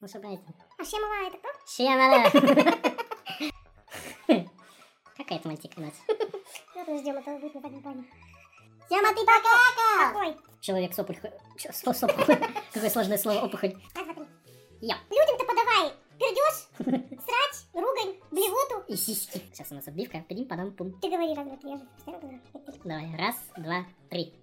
Ну, что понятно. А Шьямала это кто? Шьямала. Какая это мальчик у нас? Тоже ждем этого будет, мы так не понял. Сьяма, ты покакал! Какой? Человек с опухолью. Чё, с- с опухолью. Какое сложное слово опухоль. Раз, два, три. Я. Людям-то подавай! Пердеж, срач, ругань, блевоту. И сиськи. Сейчас у нас отбивка. Пидим, падам, пум. Ты говори раз, два, три, я же постоянно говорю. Это ты. Давай, раз, два, три.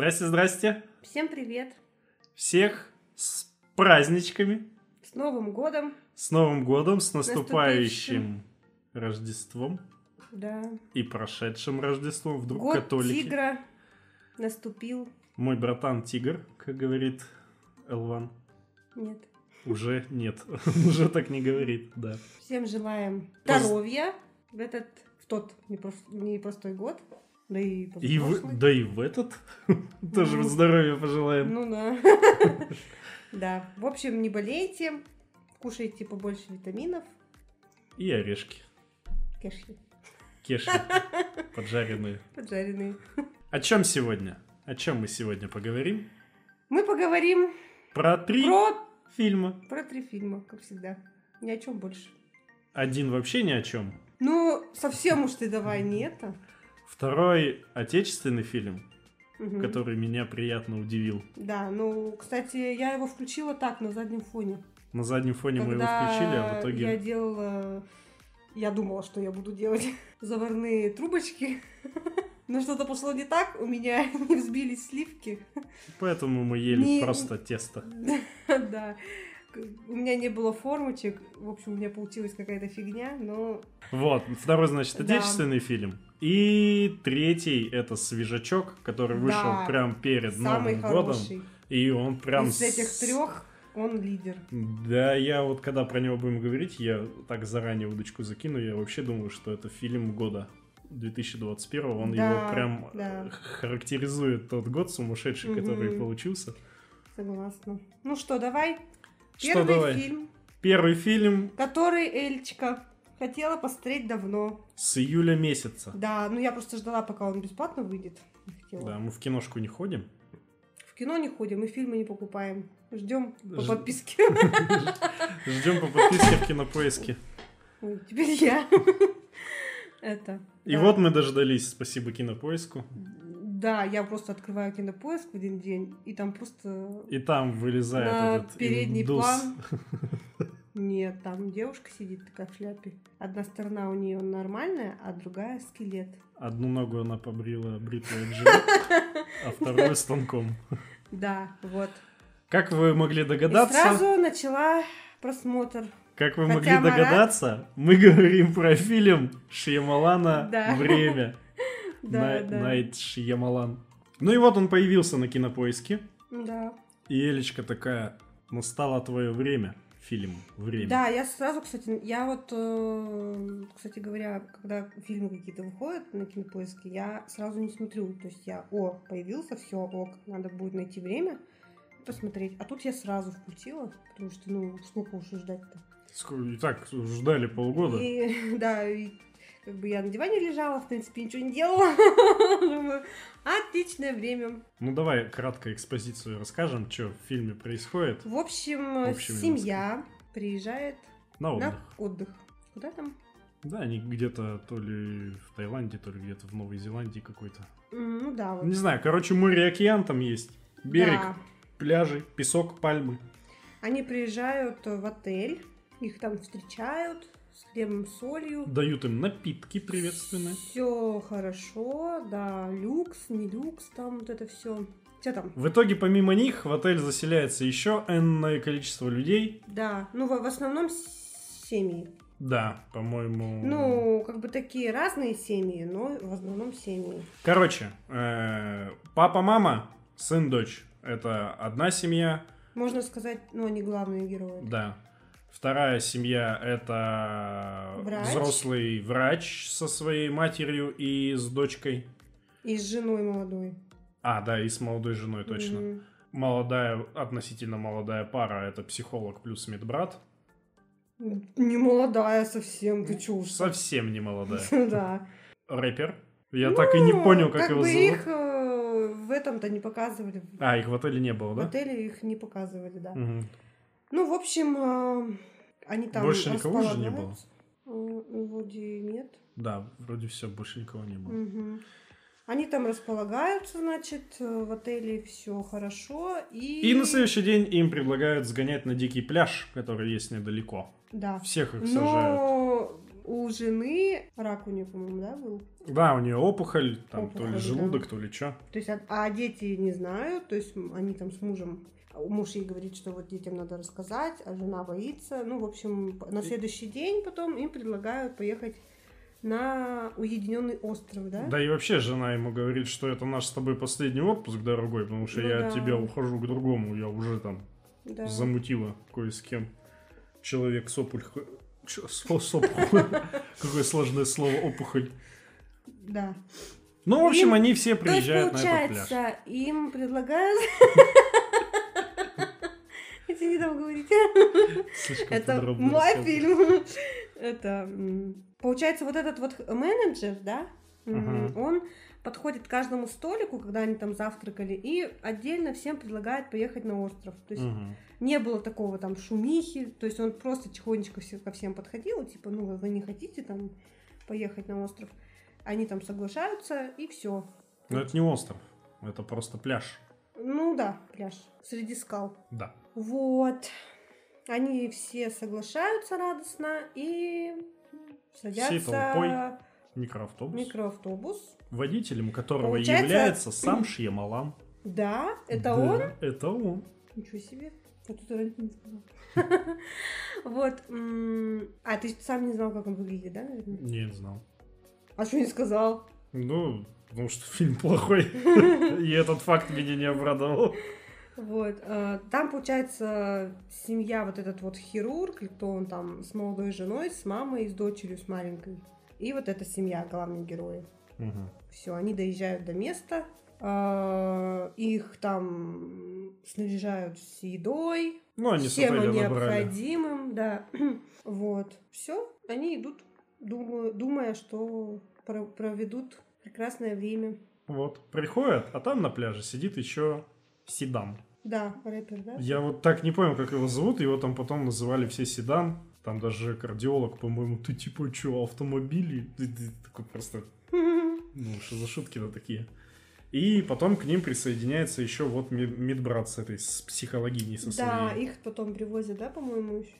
Здрасте, здрасте. Всем привет! Всех с праздничками, С Новым годом! с Новым годом, с наступающим Рождеством Да. и прошедшим Рождеством. Вдруг Год католики. тигра наступил. Мой братан Тигр, как говорит Элван. Нет. Уже нет, уже так не говорит, да. Всем желаем здоровья в этот, в тот непрос- непростой год. Да и И в- да и в этот тоже Ну. здоровья пожелаем. Ну да. Да. В общем, не болейте, кушайте побольше витаминов. И орешки, Кешки кеши поджаренные. поджаренные. О чем сегодня? О чем мы сегодня поговорим? Мы поговорим Про три про, фильма. про три фильма, как всегда. Ни о чем больше. Один вообще ни о чем. Ну, совсем уж ты давай не это. Второй отечественный фильм, Мгм. который меня приятно удивил. Да, ну, кстати, я его включила так, на заднем фоне. На заднем фоне мы его Когда включили, а в я итоге... делала... Я думала, что я буду делать заварные трубочки. Но что-то пошло не так, у меня не взбились сливки. Поэтому мы ели Не- просто тесто. Да. К- У меня не было формочек. В общем, у меня получилась какая-то фигня, но... Вот, второй, значит, Да. отечественный фильм. И третий — это «Свежачок», который вышел Да. прям перед Самый Новым годом. хороший. И он прям... Из этих трех он лидер. Да, я вот когда про него будем говорить, я так заранее удочку закину, я вообще думаю, что это фильм года 2021, он Да, его прям да. характеризует тот год сумасшедший, который Мгм. получился. Согласна. Ну что, давай. Что Первый давай? фильм, Первый фильм который Эльчика хотела посмотреть давно. с июля месяца. Да, ну я просто ждала, пока он бесплатно выйдет. Хотела. Да, мы в киношку не ходим. В кино не ходим и фильмы не покупаем. Ждем по Ж- подписке. Ждем по подписке в кинопоиске. Ой, Теперь я. Это. И да. вот мы дождались, спасибо кинопоиску. Да, я просто открываю кинопоиск в один день, и там просто... И там вылезает На этот передний индус. план. Нет, там девушка сидит такая в шляпе. Одна сторона у нее нормальная, а другая скелет. Одну ногу она побрила бритвой жены, а вторую станком. Да, вот. Как вы могли И догадаться, сразу начала просмотр. как вы Хотя могли Марат- догадаться, мы говорим про фильм Шьямалана Да. «Время». Да, да. Найт Шьямалан. Ну и вот он появился на кинопоиске. Да. И Элечка такая, настало твое время. Фильм «Время». Да, я сразу, кстати, я вот, э, кстати говоря, когда фильмы какие-то выходят на кинопоиске, я сразу не смотрю. То есть я, о, появился, все, ок, надо будет найти время посмотреть. А тут я сразу включила, потому что, ну, сколько уж ждать-то. Так ждали полгода. И, да, и как бы я на диване лежала, в принципе, ничего не делала. Отличное время. Ну давай кратко экспозицию расскажем, что в фильме происходит. В общем, семья приезжает На отдых. на отдых. Куда там? Да, они где-то то ли в Таиланде, то ли где-то в Новой Зеландии какой-то. Ну да, вот. Не знаю, короче, море и океан там есть. Берег, Да. пляжи, песок, пальмы. Они приезжают в отель, их там встречают с хлебом, солью. Дают им напитки приветственные. Все хорошо, да, люкс, не люкс, там вот это все. Что там? В итоге, помимо них, в отель заселяется еще энное количество людей. Да, ну в, в основном семьи. Да, по-моему... Ну, как бы такие разные семьи, но в основном семьи. Короче, э, папа, мама, сын, дочь. Это одна семья. Можно сказать, ну, они главные герои. Да. Вторая семья это Врач. взрослый врач со своей матерью и с дочкой. И с женой молодой. А, да, и с молодой женой, точно. Мгм. Молодая, относительно молодая пара это психолог плюс медбрат. Не молодая совсем, ты уж. Совсем не молодая. Да. Рэпер? Я так и не Ну, понял, как, как его бы зовут. их э, в этом-то не показывали. А, их в отеле не было, В да? отеле их не показывали, да. Ну, в общем, э, они там Больше никого же не располагаются. Э, ну, Вроде нет. Да, вроде все, больше никого не было. Мгм. Они там располагаются, значит, э, в отеле все хорошо. И... И на следующий день им предлагают сгонять на дикий пляж, который есть недалеко. Да. Всех их сажают. Но у жены рак у нее, по-моему, да, был? Да, у нее опухоль, там то ли Опухоль, да. желудок, то ли что. То есть, а, а дети не знают, то есть они там с мужем, муж ей говорит, что вот детям надо рассказать, а жена боится. Ну, в общем, на следующий день потом им предлагают поехать на уединенный остров, да? Да и вообще жена ему говорит, что это наш с тобой последний отпуск, дорогой, потому что Ну я да. от тебя ухожу к другому, я уже там Да. замутила кое с кем. Человек с опухоль... С, опухоль. Какое сложное слово, опухоль. Да. Ну, в общем, Им- они все То есть, приезжают на этот пляж. им предлагают... Это не там говорить. Слишком Это мой фильм. Это получается вот этот вот менеджер, да? Мгм. Он подходит к каждому столику, когда они там завтракали, и отдельно всем предлагает поехать на остров. То есть Мгм. не было такого там шумихи, то есть он просто тихонечко все, ко всем подходил, типа, ну вы не хотите там поехать на остров? Они там соглашаются, и все. Но это не остров, это просто пляж. Ну да, пляж среди скал. Да. Вот. Они все соглашаются радостно и садятся в Микроавтобус. микроавтобус. Водителем которого Получается- является сам Шьямалан. Да, это Да, он. Это он. Ничего себе. Я тут раньше не сказала. Вот. А ты сам не знал, как он выглядит, да, наверное? Не знал. А что не сказал? Ну, потому что фильм плохой. И этот факт меня не обрадовал. Вот. э, Там, получается, семья, вот этот вот хирург, кто он там, с молодой женой, с мамой с дочерью, с маленькой. И вот эта семья, главные герои. Мгм. Все, они доезжают до места, а, их там снаряжают с едой, Ну, они всем набрали. необходимым, да. Вот, все, они идут, думаю, думая, что про- проведут прекрасное время. Вот, приходят, а там на пляже сидит еще Седан. Да, рэпер, да? Я вот так не понял, как его зовут, его там потом называли все Седан. Там даже кардиолог, по-моему, ты типа что, автомобили? Ты, ты такой просто, ну, что за шутки-то такие? И потом к ним присоединяется еще вот медбрат с этой, с психологиней со Да, своей. их потом привозят, да, по-моему, еще.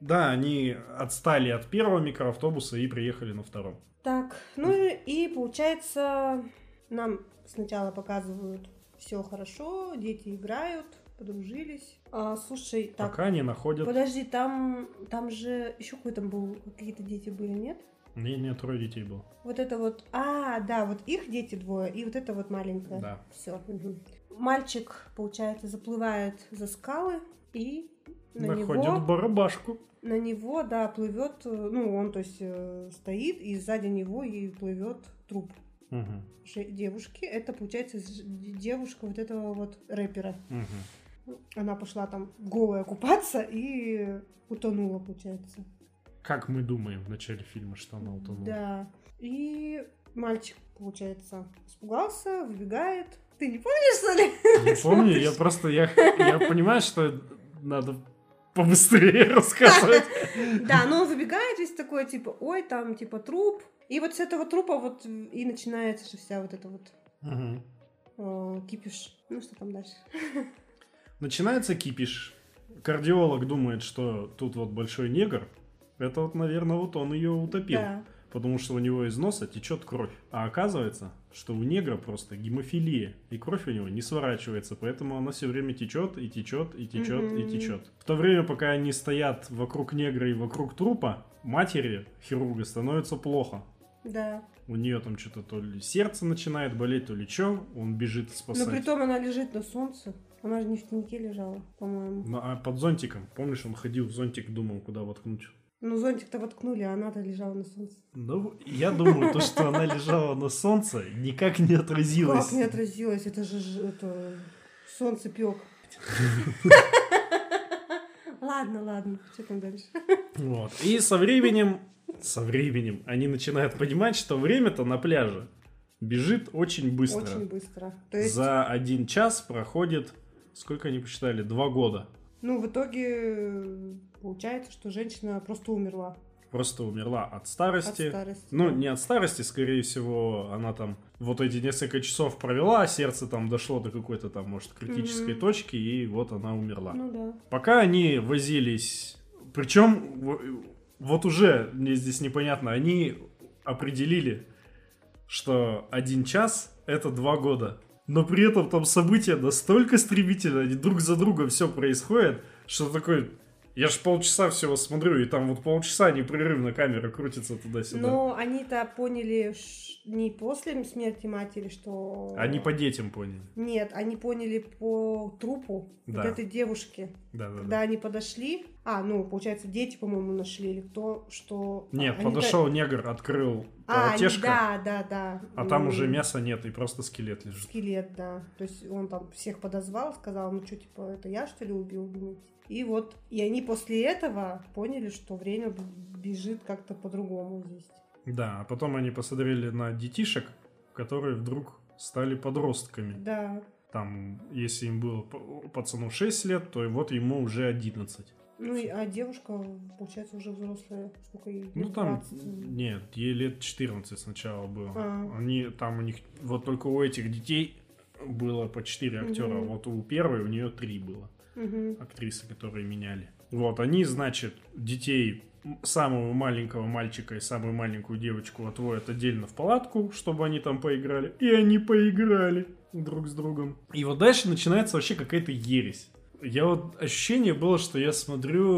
Да, они отстали от первого микроавтобуса и приехали на втором. Так, ну и получается, нам сначала показывают все хорошо, дети играют, подружились. А, слушай, так, Пока они находят... подожди, там, там же еще какой там был, какие-то дети были, нет? Не, не, трое детей было. Вот это вот, а, да, вот их дети двое, и вот это вот маленькая. Да. Все. Мальчик, получается, заплывает за скалы и на Находят него, барабашку. на него, да, плывет, э, ну, он, то есть, э, стоит, и сзади него и плывет труп Же- девушки. Это, получается, девушка вот этого вот рэпера. мгм. Она пошла там голая купаться и утонула, получается. Как мы думаем в начале фильма, что она утонула. Да. И мальчик, получается, испугался, выбегает. Ты не помнишь, что ли? Не помню, я просто, я, я понимаю, что надо побыстрее рассказывать. Да, но он выбегает весь такой, типа, ой, там, типа, труп. И вот с этого трупа вот и начинается вся вот эта вот Мгм. э, кипиш. Ну, что там дальше? Начинается кипиш. Кардиолог думает, что тут вот большой негр. Это вот, наверное, вот он ее утопил. Да. Потому что у него из носа течет кровь. А оказывается, что у негра просто гемофилия. И кровь у него не сворачивается. Поэтому она все время течет и течет и течет и Мгм. течет. В то время, пока они стоят вокруг негра и вокруг трупа, матери хирурга становится плохо. Да. У нее там что-то то ли сердце начинает болеть, то ли что. Он бежит Но спасать. при том она лежит на солнце. Она же не в теньке лежала, по-моему. Ну, а под зонтиком. Помнишь, он ходил в зонтик, думал, куда воткнуть. Ну, зонтик-то воткнули, а она-то лежала на солнце. Ну, я думаю, то, что она лежала на солнце, никак не отразилось. Как не отразилось? Это же это солнце пек. Ладно, ладно, что там дальше? Вот. И со временем, со временем они начинают понимать, что время-то на пляже бежит очень быстро. Очень быстро. То есть, За один час проходит, сколько они посчитали, два года. ну, в итоге э, получается, что женщина просто умерла Просто умерла от от старости. старости. Ну, не от старости, скорее всего, она там вот эти несколько часов провела, сердце там дошло до какой-то там, может, критической Мгм. точки, и вот она умерла. Ну да. Пока они возились, причем вот уже мне здесь непонятно, они определили, что один час это два года. Но при этом там события настолько стремительно, они друг за другом все происходит, что такой, я ж полчаса всего смотрю, и там вот полчаса непрерывно камера крутится туда-сюда. Но они-то поняли не после смерти матери, что... Они по детям поняли. Нет, они поняли по трупу Да. вот этой девушки. Да, да, Когда они подошли... А, ну, получается, дети, по-моему, нашли, или кто, что... Нет, они-то- подошел негр, открыл А, они- полотешко, да, да, да. а там М, уже мяса нет, и просто скелет лежит. Скелет, да. То есть он там всех подозвал, сказал, ну что, типа, это я, что ли, убил? думаете? И вот, и они после этого поняли, что время бежит как-то по-другому здесь. Да, а потом они посмотрели на детишек, которые вдруг стали подростками. Да. Там, если им было пацану 6 лет, то вот ему уже 11. Ну, и, а девушка, получается, уже взрослая. Сколько ей? Ну там, 20, нет, ей лет 14 сначала было. А. Они, там у них, вот только у этих детей было по 4 актера, Мгм. вот у первой у нее 3 было. Мгм. актрисы, которые меняли. Вот, они, значит, детей самого маленького мальчика и самую маленькую девочку отводят отдельно в палатку, чтобы они там поиграли. И они поиграли друг с другом. И вот дальше начинается вообще какая-то ересь. Я вот ощущение было, что я смотрю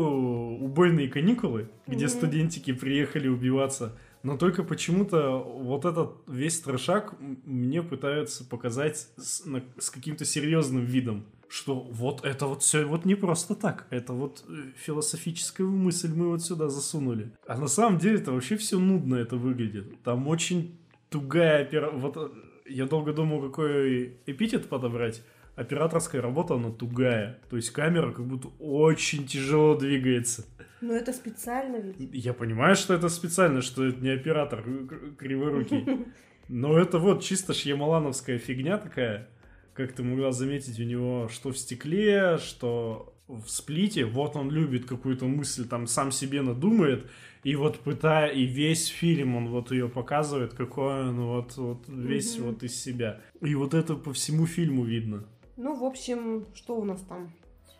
убойные каникулы, где Мгм. студентики приехали убиваться. Но только почему-то вот этот весь страшак м- мне пытаются показать с, на- с каким-то серьезным видом. Что вот это вот все вот не просто так. Это вот э, философическую мысль мы вот сюда засунули. А на самом деле это вообще все нудно это выглядит. Там очень тугая опера... Вот э, я долго думал, какой эпитет подобрать. Операторская работа, она тугая. То есть камера как будто очень тяжело двигается. Ну, это специально ведь. Я понимаю, что это специально, что это не оператор к- криворукий. Но это вот чисто шьямалановская фигня такая. Как ты могла заметить, у него что в стекле, что в сплите. Вот он любит какую-то мысль, там сам себе надумает. И вот пытая, и весь фильм он вот ее показывает, какой он вот, вот весь Мгм. вот из себя. И вот это по всему фильму видно. Ну, в общем, что у нас там?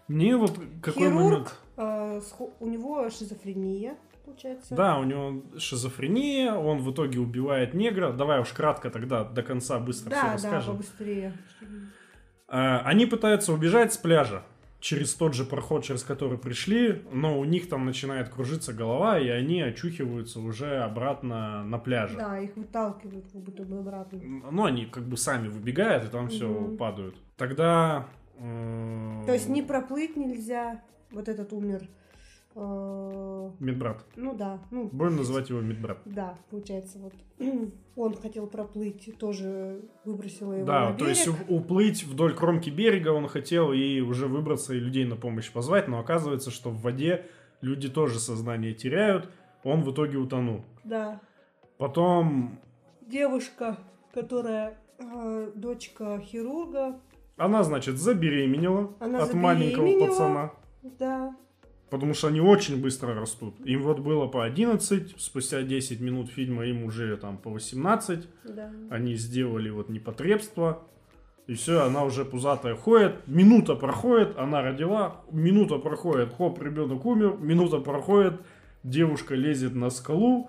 Мне вот какой Хирург, момент... э, у него шизофрения, получается. Да, у него шизофрения, он в итоге убивает негра. Давай уж кратко тогда до конца быстро все да, да, расскажем. побыстрее. А, Они пытаются убежать с пляжа через тот же проход, через который пришли, но у них там начинает кружиться голова, и они очухиваются уже обратно на пляже. Да, их выталкивают как будто бы обратно. Ну, они как бы сами выбегают, и там все Мгм. падают. Тогда... м, То есть не проплыть нельзя. Вот этот умер. Э, Медбрат. Ну да, ну Будем называть его Медбрат. да, получается вот он хотел проплыть, тоже выбросила его Да, на то есть берег. уплыть вдоль кромки берега он хотел и уже выбраться и людей на помощь позвать, но оказывается, что в воде люди тоже сознание теряют, он в итоге утонул. Да, Потом девушка, которая э, дочка хирурга, она, значит, забеременела Она от маленького забеременела. пацана, да, потому что они очень быстро растут. Им вот было по 11, спустя 10 минут фильма им уже там по 18, да. они сделали вот непотребство, и все, она уже пузатая ходит, минута проходит, она родила, минута проходит, хоп, ребенок умер, минута проходит, девушка лезет на скалу,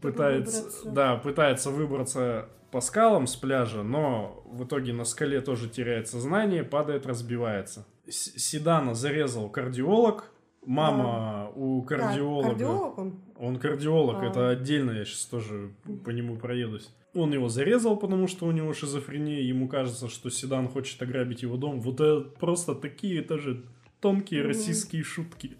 пытается, выбраться. да, пытается выбраться по скалам с пляжа, но в итоге на скале тоже теряет сознание, падает, разбивается. С- Седана зарезал кардиолог, мама у Да, кардиолога... кардиолог он? Он кардиолог, А. это отдельно, я сейчас тоже по нему проедусь. Он его зарезал, потому что у него шизофрения, ему кажется, что Седан хочет ограбить его дом. Вот это просто такие тоже тонкие Мгм. российские шутки.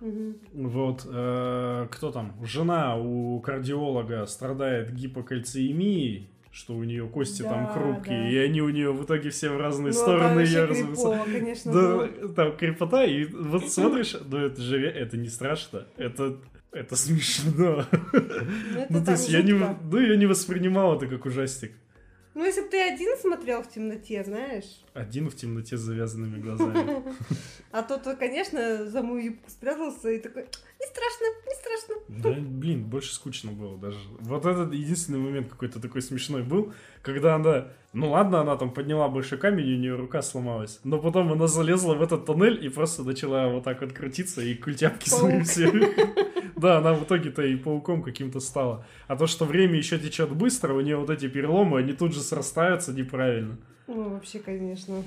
Мгм. Вот, э, кто там? Жена у кардиолога страдает гипокальциемией, что у нее кости Да, там хрупкие, да. и они у нее в итоге все в разные Ну, стороны ерзаются. крипово, конечно, Да, было. там крепота, и вот смотришь, ну это же это не страшно, это, это смешно. Ну, это Ну, то есть я не, ну, я не воспринимал это как ужастик. Ну, если бы ты один смотрел в темноте, знаешь, Один в темноте с завязанными глазами. а то, то, конечно, за мою юбку спрятался и такой, не страшно, не страшно. Да, блин, больше скучно было даже. Вот этот единственный момент какой-то такой смешной был, когда она... Ну ладно, она там подняла большой камень, и у нее рука сломалась. Но потом она залезла в этот тоннель и просто начала вот так вот крутиться, и культяпки свои все. Да, она в итоге-то и пауком каким-то стала. А то, что время еще течет быстро, у нее вот эти переломы, они тут же срастаются неправильно. Ну, вообще, конечно.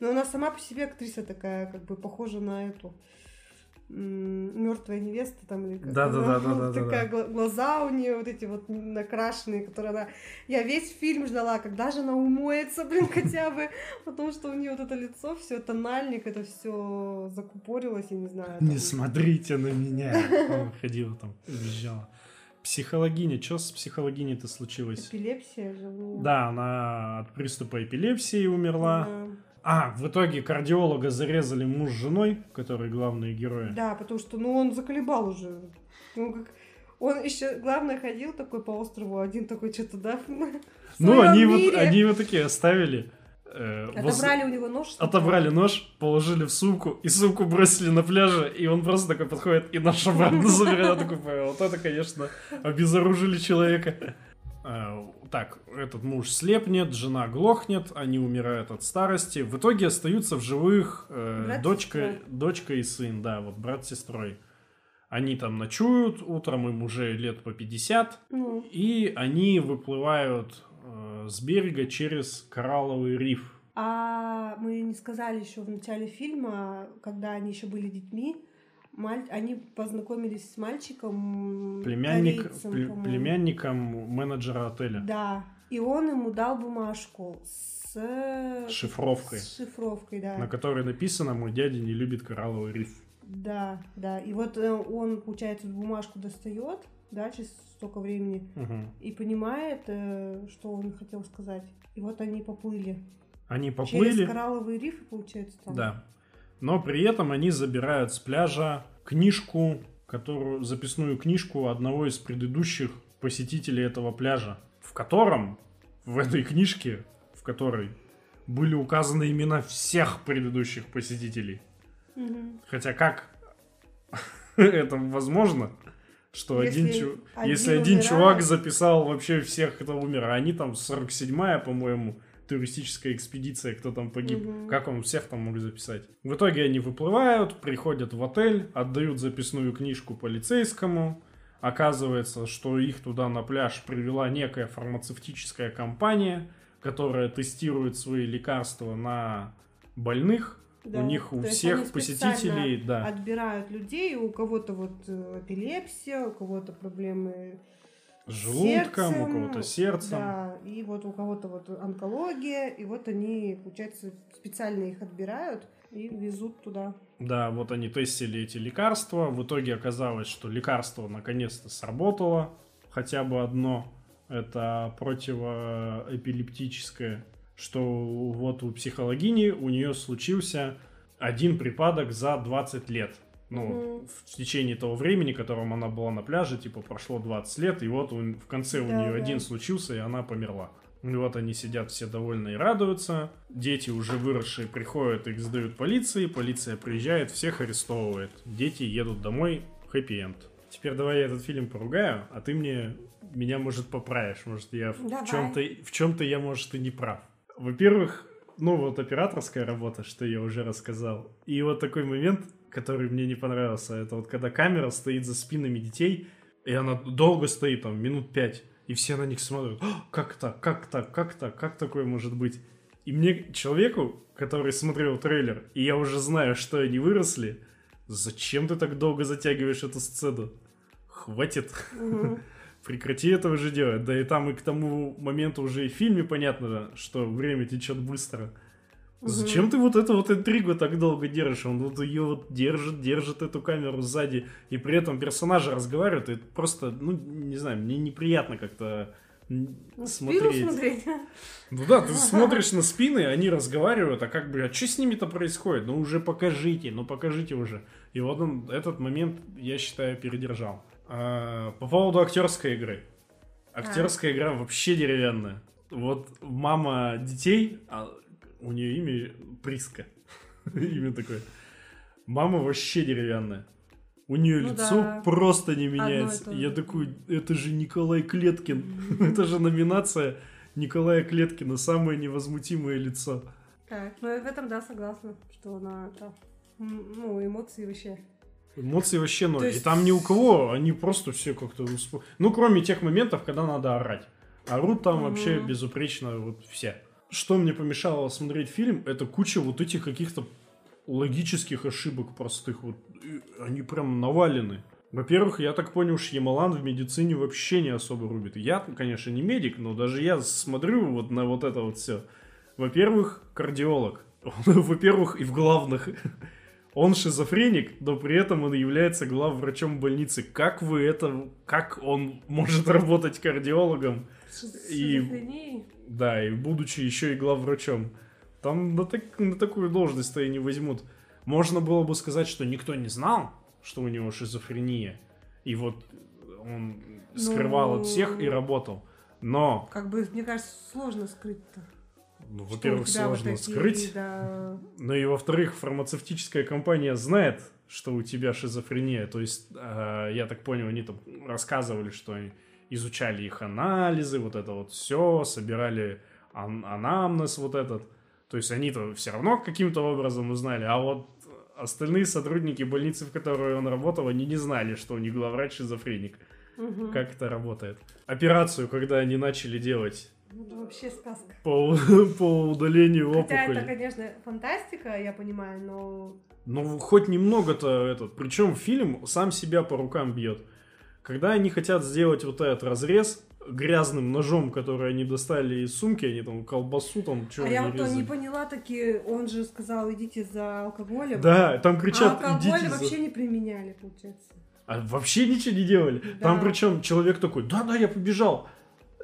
Но она сама по себе актриса такая, как бы похожа на эту мертвая невеста там или как Да-да-да, она. да-да-да, такая гла- глаза у нее вот эти вот накрашенные, которые она я весь фильм ждала когда же она умоется блин хотя бы потому что у нее вот это лицо все тональник это все закупорилось я не знаю Не смотрите на меня. Ходила там, визжала. Психологиня, что с психологиней-то случилось? эпилепсия же у неё. Да, она от приступа эпилепсии умерла. Да. А, в итоге кардиолога зарезали муж с женой, которые главные герои. Да, потому что, ну, он заколебал уже. Ну, как... Он еще, главное, ходил такой по острову, один такой что-то, да, ну, они вот, мире. они вот такие оставили. э, воз- Отобрали у него нож. Отобрали нож, положили в сумку, и сумку бросили на пляже, и он просто такой подходит и нож обратно забирает. Такой, вот это, конечно, обезоружили человека. Так, этот муж слепнет, жена глохнет, они умирают от старости. В итоге остаются в живых э, Брат дочка, дочка и сын, да, вот брат с сестрой. Они там ночуют, утром им уже лет по 50, Ну, и они выплывают э, с берега через коралловый риф. а мы не сказали еще в начале фильма, когда они еще были детьми, маль- они познакомились с мальчиком, Племянник, корейцем, по-моему. племянником менеджера отеля. Да, и он ему дал бумажку с... С шифровкой. С шифровкой, да. На которой написано «Мой дядя не любит коралловый риф». Да, да. И вот э, он, получается, бумажку достает, да, через столько времени, Мгм. и понимает, э, что он хотел сказать. И вот они поплыли. Они Через поплыли, коралловые рифы, получается, там. да. Но при этом они забирают с пляжа книжку, которую, записную книжку одного из предыдущих посетителей этого пляжа, в котором, в этой книжке, в которой были указаны имена всех предыдущих посетителей. Мгм. Хотя как это возможно, что Если один, чу- один если один умирает- чувак записал вообще всех, кто умер, а они там 47-я, по-моему, туристическая экспедиция, кто там погиб, Мгм. как он всех там мог записать? В итоге они выплывают, приходят в отель, отдают записную книжку полицейскому, оказывается, что их туда на пляж привела некая фармацевтическая компания, которая тестирует свои лекарства на больных, Да. у них у То всех посетителей, да. Отбирают людей, у кого-то вот э, эпилепсия, у кого-то проблемы Желудком, у сердцем, кого-то сердцем. Да, и вот у кого-то вот онкология, и вот они, получается, специально их отбирают и везут туда. Да, вот они тестили эти лекарства. В итоге оказалось, что лекарство наконец-то сработало. Хотя бы одно. Это противоэпилептическое. Что вот у психологини у нее случился один припадок за 20 лет. Ну, в течение того времени, которым она была на пляже, типа, прошло 20 лет, и вот он- в конце у Да, нее да. один случился, и она померла. И вот они сидят все довольны и радуются. Дети уже выросшие приходят, их сдают полиции. Полиция приезжает, всех арестовывает. Дети едут домой. Хэппи-энд. Теперь давай я этот фильм поругаю, а ты мне меня, может, поправишь. Может, я в чем-то в чем-то я, может, и не прав. Во-первых, ну вот операторская работа, что я уже рассказал. И вот такой момент, который мне не понравился, это вот когда камера стоит за спинами детей, и она долго стоит, там, минут пять, и все на них смотрят. «А, Как так? Как так? Как так? Как такое может быть? И мне, человеку, который смотрел трейлер, и я уже знаю, что они выросли, зачем ты так долго затягиваешь эту сцену? Хватит. Прекрати это уже делать. Да и там и к тому моменту уже и в фильме понятно, что время течет быстро. Зачем ты вот эту вот интригу так долго держишь? Он вот ее вот держит, держит эту камеру сзади, и при этом персонажи разговаривают, и это просто, ну, не знаю, мне неприятно как-то Ну, смотреть. смотреть. Ну да, ты смотришь на спины, они разговаривают, а как бы, а что с ними-то происходит? Ну уже покажите, ну покажите уже. И вот он этот момент, я считаю, передержал. А, по поводу актерской игры. Актерская игра вообще деревянная. Вот мама детей, а у нее имя Приска. Имя такое. Мама вообще деревянная. У нее Ну лицо да. просто не меняется. Я такой, это же Николай Клеткин. Это же номинация Николая Клеткина, самое невозмутимое лицо. Так, ну в этом, да, согласна, что она, да, м, ну, эмоции вообще. Эмоции вообще ноль. То И есть- там ни у кого, они просто все как-то... Ну, кроме тех моментов, когда надо орать. Орут там Мгм. вообще безупречно вот все. Что мне помешало смотреть фильм, это куча вот этих каких-то логических ошибок простых. Вот они прям навалены. Во-первых, я так понял, Шьямалан в медицине вообще не особо рубит. Я, конечно, не медик, но даже я смотрю вот на вот это вот все. Во-первых, кардиолог. Во-первых, и в главных. Он шизофреник, но при этом он является главврачом больницы. Как вы это... Как он может работать кардиологом? И-. Да, и будучи еще и главврачом. Там на, так- на такую должность-то и не возьмут. Можно было бы сказать, что никто не знал, что у него шизофрения. И вот он скрывал от всех и Ну. работал. Но, Как бы, мне кажется, сложно скрыть-то. ну, во-первых, тебя вот сложно такие, скрыть. да, Ну и во-вторых, фармацевтическая компания знает, что у тебя шизофрения. То есть, э, я так понял, они там рассказывали, что они изучали их анализы, вот это вот все, собирали ан- анамнез вот этот. То есть они-то все равно каким-то образом узнали, а вот остальные сотрудники больницы, в которой он работал, они не знали, что у них главврач шизофреник. мгм. Как это работает. Операцию, когда они начали делать Ну, вообще сказка. по, по удалению Хотя опухоли. это, конечно, фантастика, я понимаю, но... Ну, хоть немного-то этот. Причем фильм сам себя по рукам бьет. Когда они хотят сделать вот этот разрез грязным ножом, который они достали из сумки, они там колбасу там что а я вот то не поняла, таки он же сказал, идите за алкоголем. Да, там а кричат, алкоголь идите за... вообще не применяли, получается. А вообще ничего не делали. Там Да. причем человек такой, да-да, я побежал.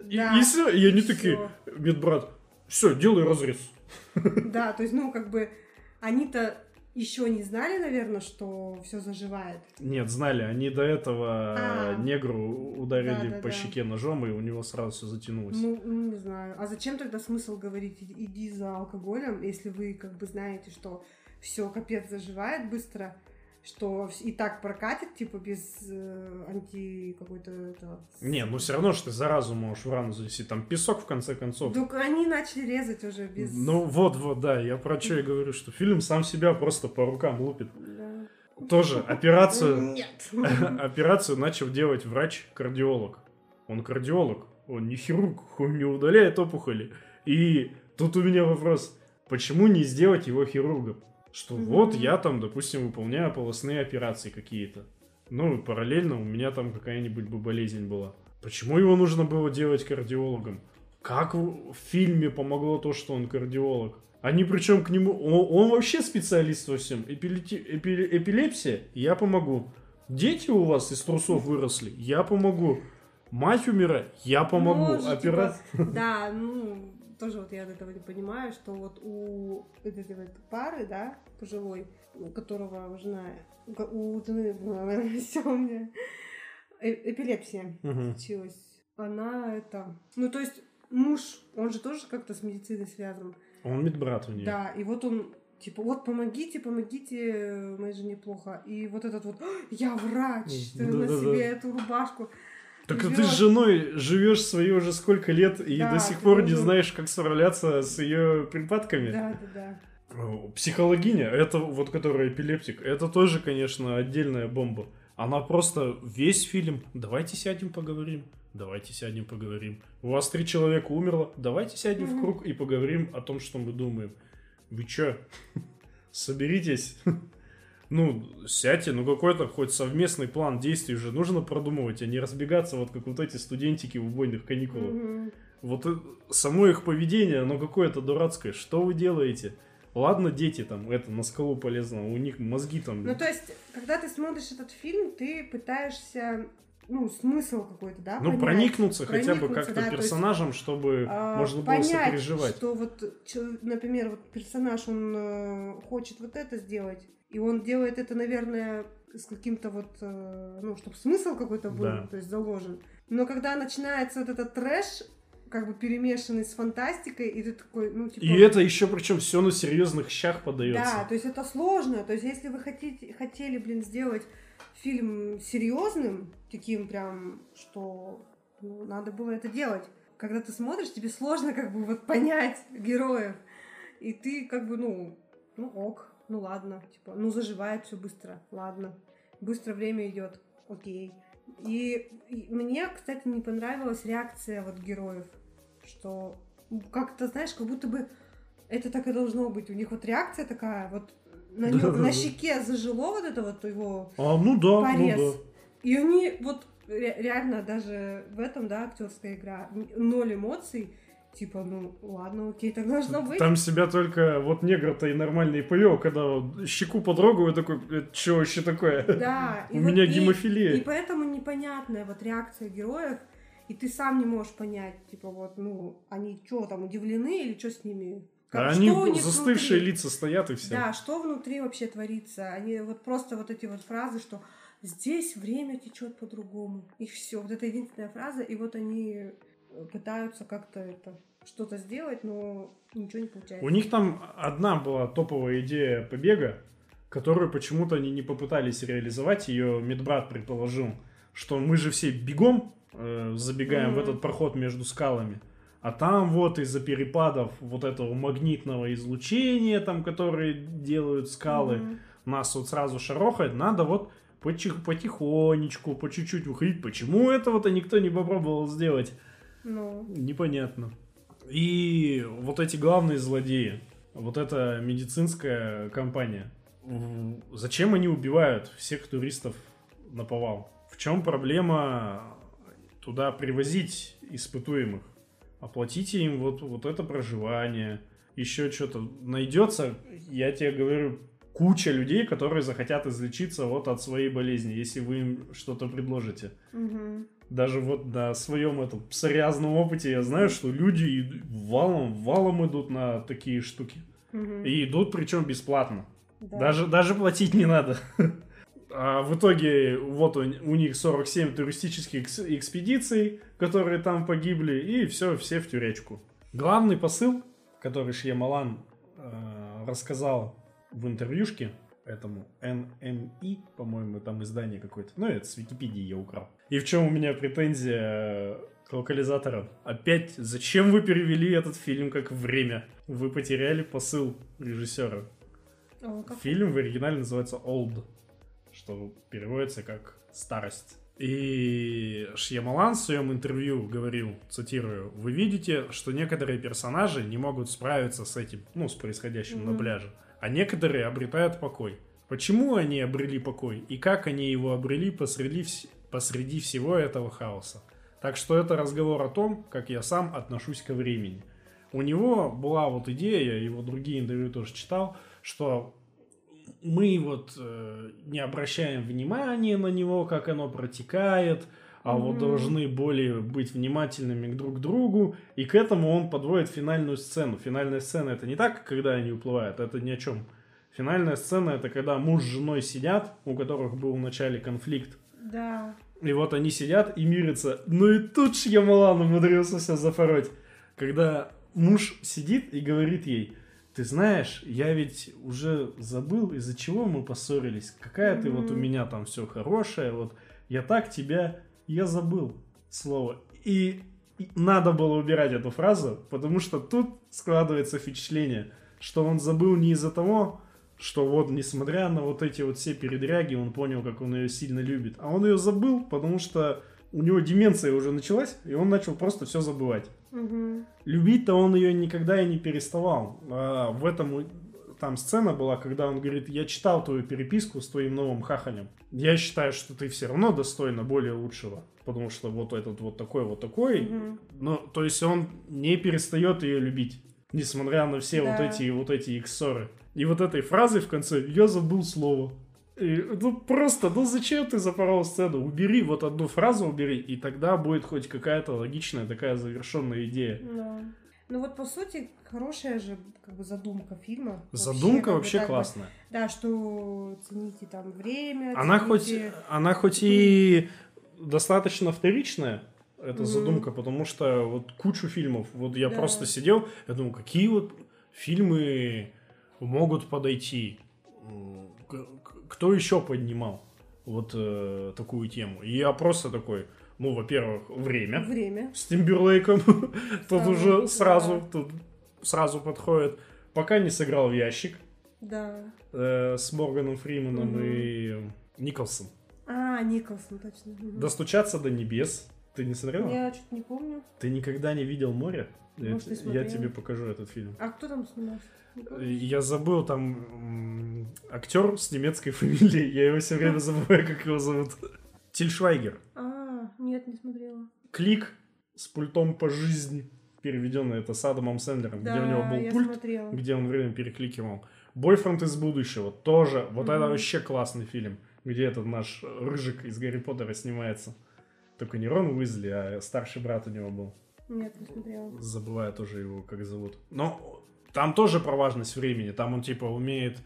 И, Да, и все, и они всё. такие, медбрат, все, делай разрез. Да, то есть, ну, как бы, они-то еще не знали, наверное, что все заживает. Нет, знали, они до этого А. негру ударили Да-да-да. по щеке ножом, и у него сразу все затянулось. Ну, ну, не знаю. А зачем тогда смысл говорить, «Иди- иди за алкоголем, если вы как бы знаете, что все капец заживает быстро, что и так прокатит, типа, без э, анти какой-то... это, Не, ну все равно, что ты заразу можешь в рану занести. Там песок, в конце концов. Только они начали резать уже без... Ну вот, вот, да, я про что и говорю, что фильм сам себя просто по рукам лупит. Да. Тоже операцию, Нет. операцию начал делать врач-кардиолог. Он кардиолог, он не хирург, он не удаляет опухоли. И тут у меня вопрос, почему не сделать его хирургом? Что Мгм. вот я там, допустим, выполняю полостные операции какие-то. Ну, и параллельно у меня там какая-нибудь бы болезнь была. Почему его нужно было делать кардиологом? Как в фильме помогло то, что он кардиолог? Они причем к нему... Он, он вообще специалист во всем. Эпилети- эпи- эпилепсия? Я помогу. Дети у вас из трусов выросли? Я помогу. Мать умирает? Я помогу. Может, Опера- да, ну, тоже вот я от этого не понимаю, что вот у этой вот пары, да, пожилой, у которого жена, у жены все у меня э- эпилепсия случилась. Она это... Ну, то есть муж, он же тоже как-то с медициной связан. Он медбрат у нее. Да, и вот он типа, вот помогите, помогите, моей жене плохо. И вот этот вот, «А, я врач, ты на Да-да-да. себе эту рубашку. Так живёт. ты с женой живешь свои уже сколько лет и Да, до сих пор не должен- знаешь, как справляться с ее припадками. Да, да, да. Психологиня, это вот которая эпилептик, это тоже, конечно, отдельная бомба. Она просто весь фильм. Давайте сядем поговорим. Давайте сядем поговорим. У вас три человека умерло. Давайте сядем в круг и поговорим о том, что мы думаем. Вы чё? Соберитесь. Ну, сядьте, ну какой-то хоть совместный план действий уже нужно продумывать, а не разбегаться вот как вот эти студентики в убойных каникулах. Мгм. Вот э, само их поведение, оно какое-то дурацкое. Что вы делаете? Ладно, дети там, это, на скалу полезно, у них мозги там... Ну, то есть, когда ты смотришь этот фильм, ты пытаешься ну, смысл какой-то, да, Ну, понять. проникнуться хотя бы Проникнуться, как-то да, то есть, персонажем, чтобы а, можно было понять, сопереживать. что вот, например, вот персонаж, он э, хочет вот это сделать, и он делает это, наверное, с каким-то вот, э, ну, чтобы смысл какой-то был, Да. то есть заложен. Но когда начинается вот этот трэш, как бы перемешанный с фантастикой, и ты такой, ну, типа... И это еще причем все на серьезных щах подается. Да, то есть это сложно. То есть если вы хотите, хотели, блин, сделать фильм серьезным, таким прям, что ну, надо было это делать. Когда ты смотришь, тебе сложно как бы вот понять героев. И ты как бы, ну, ну ок, ну ладно, типа, ну заживает все быстро, ладно. Быстро время идет, окей. И, и мне, кстати, не понравилась реакция вот героев, что как-то, знаешь, как будто бы это так и должно быть. У них вот реакция такая, вот на, нё- Да-да-да. на щеке зажило вот это вот его А, ну да, порез. ну да. И они вот ре- реально даже в этом, да, актерская игра, ноль эмоций. Типа, ну ладно, окей, так должно быть. Там себя только вот негр-то и нормальный повел, когда вот щеку потрогаю, такой, это что вообще такое? Да, У меня гемофилия. И поэтому непонятная вот реакция героев, и ты сам не можешь понять, типа вот, ну, они что там удивлены или что с ними? Как- А они застывшие внутри? лица стоят и все. Да, что внутри вообще творится? Они вот просто вот эти вот фразы, что здесь время течет по-другому. И все. Вот это единственная фраза, и вот они пытаются как-то это что-то сделать, но ничего не получается. У них там одна была топовая идея побега, которую почему-то они не попытались реализовать. Ее медбрат предположил, что мы же все бегом э, забегаем в Мгм. этот проход между скалами. А там вот из-за перепадов вот этого магнитного излучения, там, которые делают скалы, Мгм. нас вот сразу шарохает, надо вот почих- потихонечку, по чуть-чуть уходить. Почему этого-то никто не попробовал сделать? Ну, Непонятно. И вот эти главные злодеи, вот эта медицинская компания, зачем они убивают всех туристов на повал? В чем проблема туда привозить испытуемых? Оплатите им вот, вот это проживание, еще что-то. Найдется, я тебе говорю, куча людей, которые захотят излечиться вот от своей болезни, если вы им что-то предложите мгм. даже вот на своем этом псориазном опыте я знаю, что люди валом, валом идут на такие штуки. Мгм. И идут причем бесплатно. Да. Даже, даже платить не надо. А в итоге вот у, у них 47 туристических экс- экспедиций, которые там погибли, и все, все в тюрячку. Главный посыл, который Шьямалан э, рассказал в интервьюшке этому NME, по-моему, там издание какое-то. Ну, это с Википедии я украл. И в чем у меня претензия к локализаторам? Опять, зачем вы перевели этот фильм как время? Вы потеряли посыл режиссера. О, как- Фильм в оригинале называется Old, что переводится как старость. И Шьямалан в своем интервью говорил, цитирую, «Вы видите, что некоторые персонажи не могут справиться с этим, ну, с происходящим на Мгм. пляже, а некоторые обретают покой. Почему они обрели покой и как они его обрели посреди, посреди всего этого хаоса? Так что это разговор о том, как я сам отношусь ко времени. У него была вот идея, я его другие интервью тоже читал, что мы вот э, не обращаем внимания на него, как оно протекает, а вот Мгм. должны более быть внимательными друг к другу, и к этому он подводит финальную сцену. Финальная сцена это не так, когда они уплывают, это ни о чем. Финальная сцена это когда муж с женой сидят, у которых был в начале конфликт, Да. и вот они сидят и мирятся. Ну и тут Шьямалан умудрился все запороть. Когда муж сидит и говорит ей, ты знаешь, я ведь уже забыл, из-за чего мы поссорились. Какая ты вот у меня там все хорошая, вот я так тебя, я забыл слово. И надо было убирать эту фразу, потому что тут складывается впечатление, что он забыл не из-за того, что вот, несмотря на вот эти вот все передряги, он понял, как он ее сильно любит. А он ее забыл, потому что у него деменция уже началась, и он начал просто все забывать. Мгм. Любить-то он ее никогда и не переставал. А в этом там сцена была, когда он говорит, я читал твою переписку с твоим новым хахалем. Я считаю, что ты все равно достойна более лучшего. Потому что вот этот вот такой, вот такой. Мгм. Ну, то есть он не перестает ее любить. Несмотря на все вот Да. эти вот эти их ссоры. И вот этой фразой в конце «я забыл слово». И, ну просто, ну зачем ты запорол сцену? Убери вот одну фразу, убери, и тогда будет хоть какая-то логичная такая завершенная идея. Да. Ну вот по сути хорошая же как бы задумка фильма. Задумка как бы, вообще как бы, классная. да, что цените там время. Она хоть, цените- она хоть и достаточно вторичная, эта Мгм. задумка, потому что вот кучу фильмов, вот я Да. просто сидел, я думаю, какие вот фильмы могут подойти, кто еще поднимал вот э, такую тему. И я просто такой, ну, во-первых, время Время. с Тимберлейком, тут уже сразу, тут сразу подходит. Пока не сыграл в ящик Да. э, с Морганом Фриманом и Николсом. А, Николсон, точно. Достучаться до небес. Ты не смотрела? Я что-то не помню. Ты никогда не видел море? Я, я тебе покажу этот фильм. А кто там снимался? Я забыл там актер с немецкой фамилией. Я его все время забываю, как его зовут. Тильшвайгер. А, нет, не смотрела. Клик с пультом по жизни. Переведенный это с Адамом Сэндлером, Да, где у него был я пульт, смотрела. где он время перекликивал. Бойфренд из будущего тоже. Вот это Мгм. вообще классный фильм, где этот наш рыжик из Гарри Поттера снимается. Только не Рон Уизли, а старший брат у него был. Нет, не смотрела. Забываю тоже его, как зовут. Но там тоже про важность времени. Там он типа умеет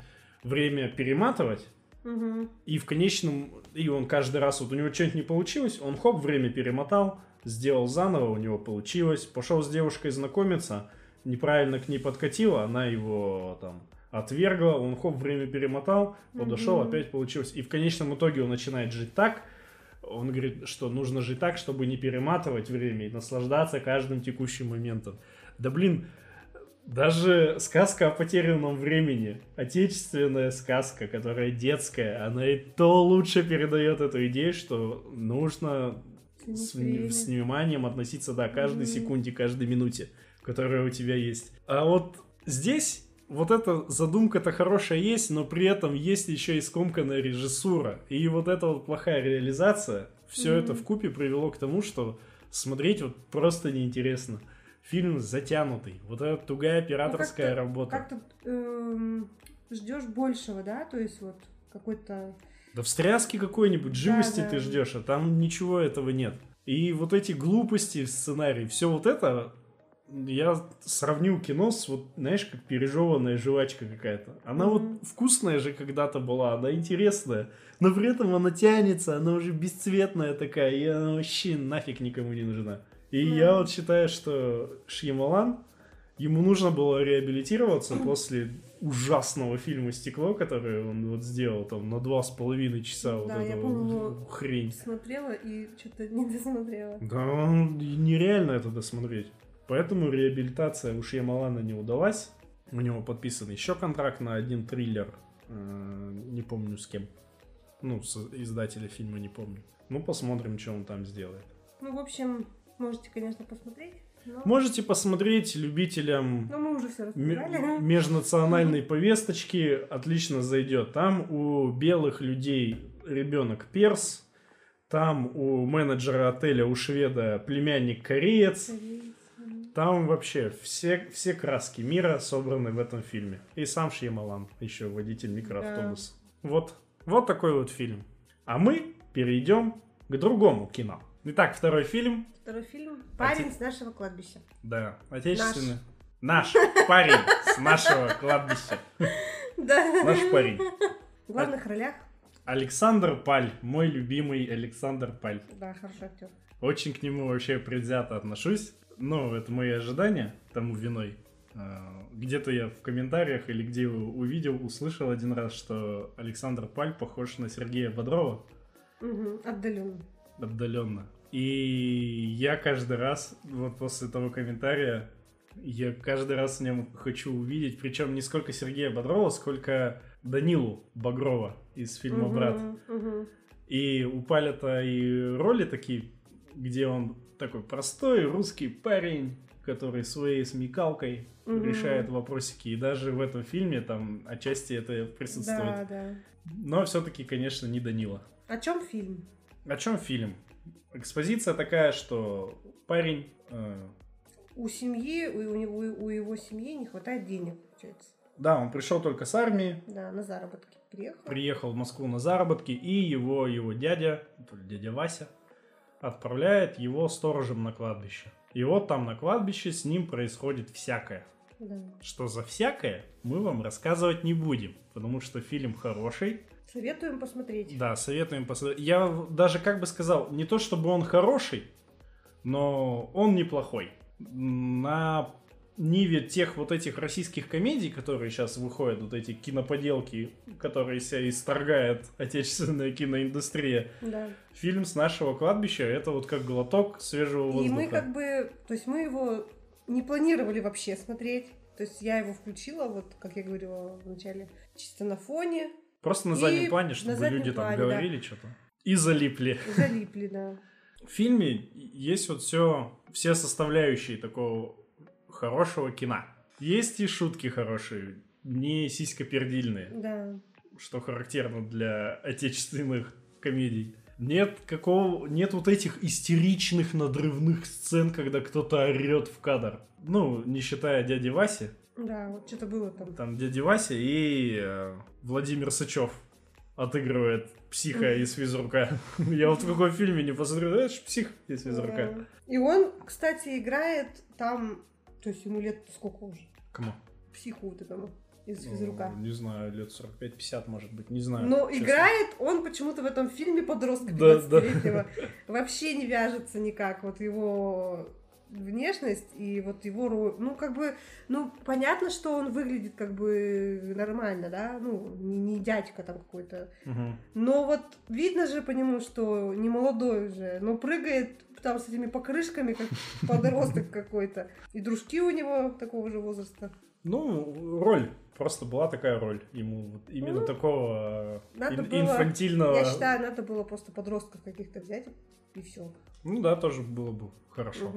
время перематывать. Угу. И в конечном, и он каждый раз, вот у него что-нибудь не получилось, он хоп, время перемотал, сделал заново, у него получилось, пошел с девушкой знакомиться, неправильно к ней подкатила, она его там отвергла, он хоп, время перемотал, подошел, Мгм. опять получилось. И в конечном итоге он начинает жить так, он говорит, что нужно жить так, чтобы не перематывать время и наслаждаться каждым текущим моментом. Да блин, даже сказка о потерянном времени, отечественная сказка, которая детская, она и то лучше передает эту идею, что нужно с, с вниманием относиться, да, каждой Мгм. секунде, каждой минуте, которая у тебя есть. А вот здесь вот эта задумка-то хорошая есть, но при этом есть еще и скомканная режиссура. И вот эта вот плохая реализация, все Мгм. это в купе привело к тому, что смотреть вот просто неинтересно. Фильм затянутый. Вот эта тугая операторская Ну, как-то- работа. Как-то эм, ждешь большего, да? То есть вот какой-то... Да встряски какой-нибудь, живости да. ты ждешь, а там ничего этого нет. И вот эти глупости в сценарии, все вот это, я сравнил кино с вот, знаешь, как пережеванная жвачка какая-то. Она Мгм. вот вкусная же когда-то была, она интересная, но при этом она тянется, она уже бесцветная такая, и она вообще нафиг никому не нужна. И Ну. я вот считаю, что Шьямалан, ему нужно было реабилитироваться после ужасного фильма «Стекло», который он вот сделал там на два с половиной часа вот Да, я эту помню. хрень. Смотрела и что-то не досмотрела. Да, он- нереально это досмотреть. Поэтому реабилитация у Шьямалана не удалась. У него подписан еще контракт на один триллер. э, Не помню с кем. Ну, с издателя фильма не помню. Ну, посмотрим, что он там сделает. Ну, в общем, можете, конечно, посмотреть. Но, Можете посмотреть любителям но мы уже все межнациональной повесточки отлично зайдет. Там у белых людей ребенок перс, там у менеджера отеля, у шведа племянник кореец. Там вообще все, все краски мира собраны в этом фильме. И сам Шьямалан, еще водитель микроавтобуса. Вот, вот такой вот фильм. А мы перейдем к другому кино. Итак, второй фильм. Второй фильм «Парень с нашего кладбища». Да, отечественный. Наш, парень с нашего кладбища. Да. Наш парень. В главных ролях, Александр Паль, мой любимый Александр Паль. да, хороший актер. Очень к нему вообще предвзято отношусь. Ну, это мои ожидания тому виной. А, Где-то я в комментариях или где увидел, услышал один раз, что Александр Паль похож на Сергея Бодрова Угу, отдаленно. Отдаленно. И я каждый раз, вот после того комментария, я каждый раз в нем хочу увидеть, причем не сколько Сергея Бодрова, сколько Данилу Багрова из фильма «Брат». И у Паля-то и роли такие, где он такой простой русский парень, который своей смекалкой Мгм. решает вопросики. И даже в этом фильме там отчасти это присутствует. Да, да. Но все-таки, конечно, не Данила. О чем фильм? О чем фильм? Экспозиция такая, что парень... э, У семьи, у, у него, у его семьи не хватает денег, получается. да, он пришел только с армии, Да, на заработки. Приехал? приехал в Москву на заработки, и его, его дядя, дядя Вася, отправляет его сторожем на кладбище. И вот там на кладбище с ним происходит всякое. Да. Что за всякое, мы вам рассказывать не будем, потому что фильм хороший. Советуем посмотреть. Да, советуем посмотреть. Я даже как бы сказал, не то чтобы он хороший, но он неплохой. На ниве тех вот этих российских комедий, которые сейчас выходят, вот эти киноподелки, которые себя исторгает отечественная киноиндустрия, Да. фильм с нашего кладбища это вот как глоток свежего воздуха. И мы как бы, то есть мы его не планировали вообще смотреть. То есть я его включила, вот как я говорила в начале, чисто на фоне, Просто на и заднем плане, на чтобы заднем люди там плане, говорили что-то. И залипли. и залипли, да. В фильме есть вот все, все составляющие такого хорошего кино. Есть и шутки хорошие, не сиськопердильные, Да. что характерно для отечественных комедий. Нет какого, нет вот этих истеричных надрывных сцен, когда кто-то орет в кадр. Ну, не считая дяди Васи, Да, вот что-то было там. там дядя Вася и э, Владимир Сычев отыгрывает психа из физрука. Я вот в каком фильме не посмотрю, это ж псих из физрука. Да. И он, кстати, играет там, то есть ему лет сколько уже? Кому? Психу вот этому из физрука. Ну, Не знаю, лет 45-50, может быть, не знаю. Но честно. играет он почему-то в этом фильме подростка Да, 15-летнего. Вообще не вяжется никак. Вот его внешность и вот его роль. Ну, как бы, ну, понятно, что он выглядит как бы нормально, да? Ну, не, не дядька там какой-то. Мгм. Но вот видно же по нему, что не молодой уже, но прыгает там с этими покрышками, как подросток какой-то. И дружки у него такого же возраста. Ну, роль. Просто была такая роль ему. Вот именно Ну, такого э, надо ин- было- инфантильного. Я считаю, надо было просто подростков каких-то взять и все. Ну да, тоже было бы хорошо.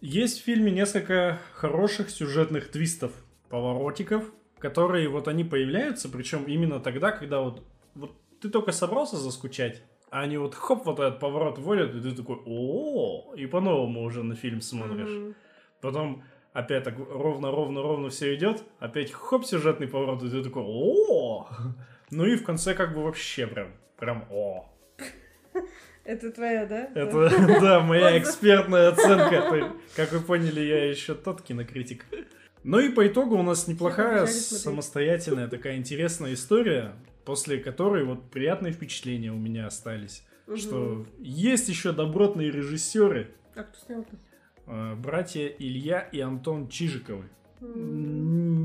Есть в фильме несколько хороших сюжетных твистов, поворотиков, которые вот они появляются, причем именно тогда, когда вот, вот ты только собрался заскучать, а они вот хоп, вот этот поворот вводят, и ты такой, о и по-новому уже на фильм смотришь. Потом опять так ровно-ровно-ровно все идет, опять хоп, сюжетный поворот, и ты такой, о Ну и в конце как бы вообще прям, прям о Это твоя, да? это, да, моя экспертная оценка. Как вы поняли, я еще тот кинокритик. Ну и по итогу у нас неплохая, самостоятельная такая интересная история, после которой вот приятные впечатления у меня остались. Что есть еще добротные режиссеры, А кто снял-то? Э, братья Илья и Антон Чижиковы.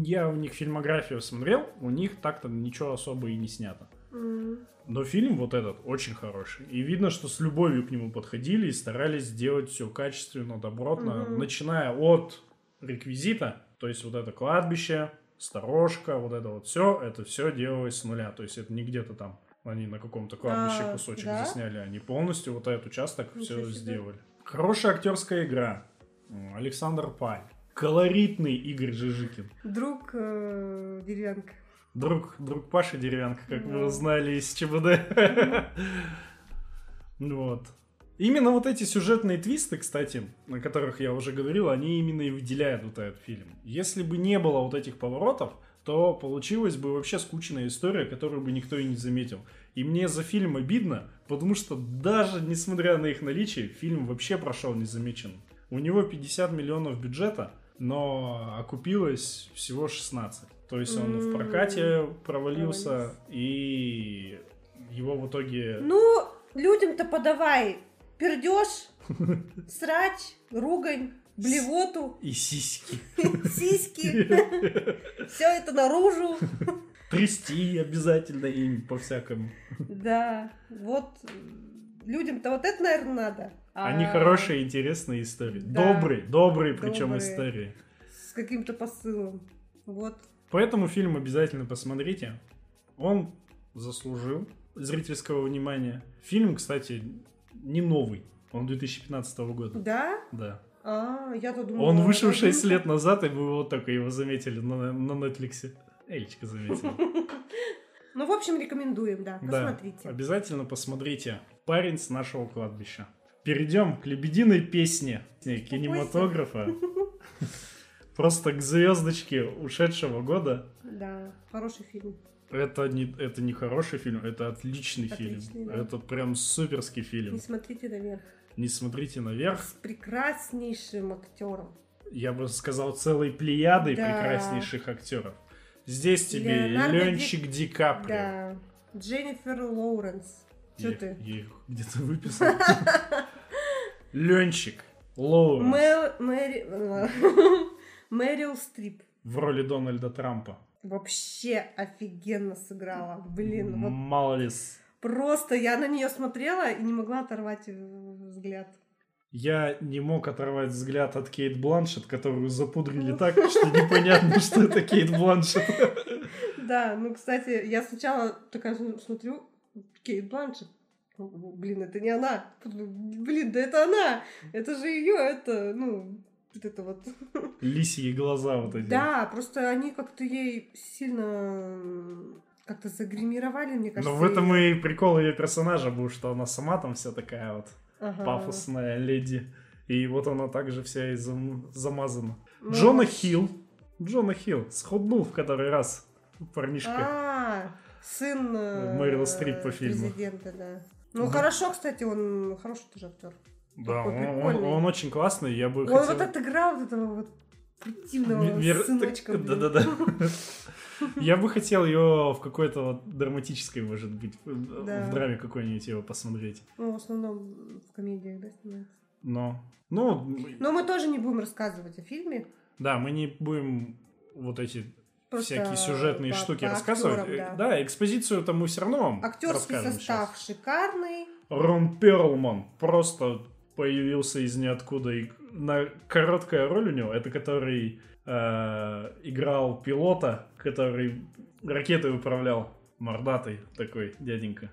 Я у них фильмографию смотрел, у них так-то ничего особо и не снято. Но фильм вот этот очень хороший. И видно, что с любовью к нему подходили и старались сделать все качественно, добротно, Мгм. начиная от реквизита, то есть вот это кладбище, сторожка, вот это вот все, это все делалось с нуля. То есть это не где-то там они на каком-то кладбище А, кусочек да? засняли, они полностью вот этот участок Ничего все себе. сделали. Хорошая актерская игра. Александр Паль. Колоритный Игорь Жижикин. Друг э, деревянка. Друг, друг Паши Деревянка, как Да. вы узнали из ЧБД. Вот. Именно вот эти сюжетные твисты, кстати, о которых я уже говорил, они именно и выделяют вот этот фильм. Если бы не было вот этих поворотов, то получилась бы вообще скучная история, которую бы никто и не заметил. И мне за фильм обидно, потому что даже несмотря на их наличие, фильм вообще прошел незамеченным. У него 50 миллионов бюджета, но окупилось всего 16. То есть он в прокате провалился, провалился. и его в итоге... Ну, людям-то подавай пердеж, срач, ругань, блевоту, И сиськи. сиськи. Все это наружу. Трясти обязательно им по-всякому. Да, вот людям-то вот это, наверное, надо. А Они хорошие, интересные истории. Да. Добрые, добрые причем Добрые. истории. С каким-то посылом. Вот. Поэтому фильм обязательно посмотрите. Он заслужил зрительского внимания. Фильм, кстати, не новый. Он 2015 года. Да? Да. А, я-то думала... Он вышел 6 давненько. лет назад, и мы вот только его заметили на, на Netflix. Элечка заметила. Ну, в общем, рекомендуем, да. Да, Посмотрите. обязательно посмотрите. Парень с нашего кладбища. Перейдем к лебединой песне кинематографа. Просто к звездочке ушедшего года. Да, хороший фильм. Это не, это не хороший фильм, это отличный, Отличный, фильм. да. Это прям суперский фильм. Не смотрите наверх. Не смотрите наверх. С прекраснейшим актером. Я бы сказал, целой плеядой Да. прекраснейших актеров. Здесь тебе Леонардо Ди- Ленчик Ди Каприо. Да. Дженнифер Лоуренс. Что ты? Я их где-то выписал. Ленчик Лоуренс Мэл- Мэри... Мэрил Стрип. в роли Дональда Трампа. Вообще офигенно сыграла. Блин, вот Молодец. просто я на нее смотрела и не могла оторвать э, взгляд. Я не мог оторвать взгляд от Кейт Бланшет, которую запудрили так, что непонятно, что это Кейт Бланшет. Да, ну, кстати, я сначала такая см- смотрю, Кейт Бланшет. Ну, Блин, это не она. Блин, да это она. Это же ее, это, ну, вот это вот. Лисьи глаза вот эти. Да, просто они как-то ей сильно как-то загримировали, мне кажется. Но в этом и прикол ее персонажа был, что она сама там вся такая вот Ага. пафосная леди. И вот она также вся и зам- замазана. Ну, Джона. Хилл. Джона Хилл. Сходнул в который раз. Парнишка. А, сын э, Мэрил Стрип по фильму. Президента, да. Ну, Да. хорошо, кстати, он хороший тоже актер. да, он, он- он очень классный. Я бы Он хотел... вот отыграл вот этого вот противного Вер- сыночка. Да-да-да. Я бы хотел ее в какой-то вот драматической, может быть, в Да. в драме какой-нибудь его посмотреть. Ну, в основном в комедиях, да, снимается. Но, ну, Но мы тоже не будем рассказывать о фильме. да, мы не будем вот эти Просто всякие сюжетные по- штуки по рассказывать. актерам, Э, да. да, экспозицию-то мы все равно вам Актерский состав щас. шикарный. Рон Перлман просто появился из ниоткуда. И на короткая роль у него, это который э, играл пилота, который ракетой управлял. Мордатый такой дяденька.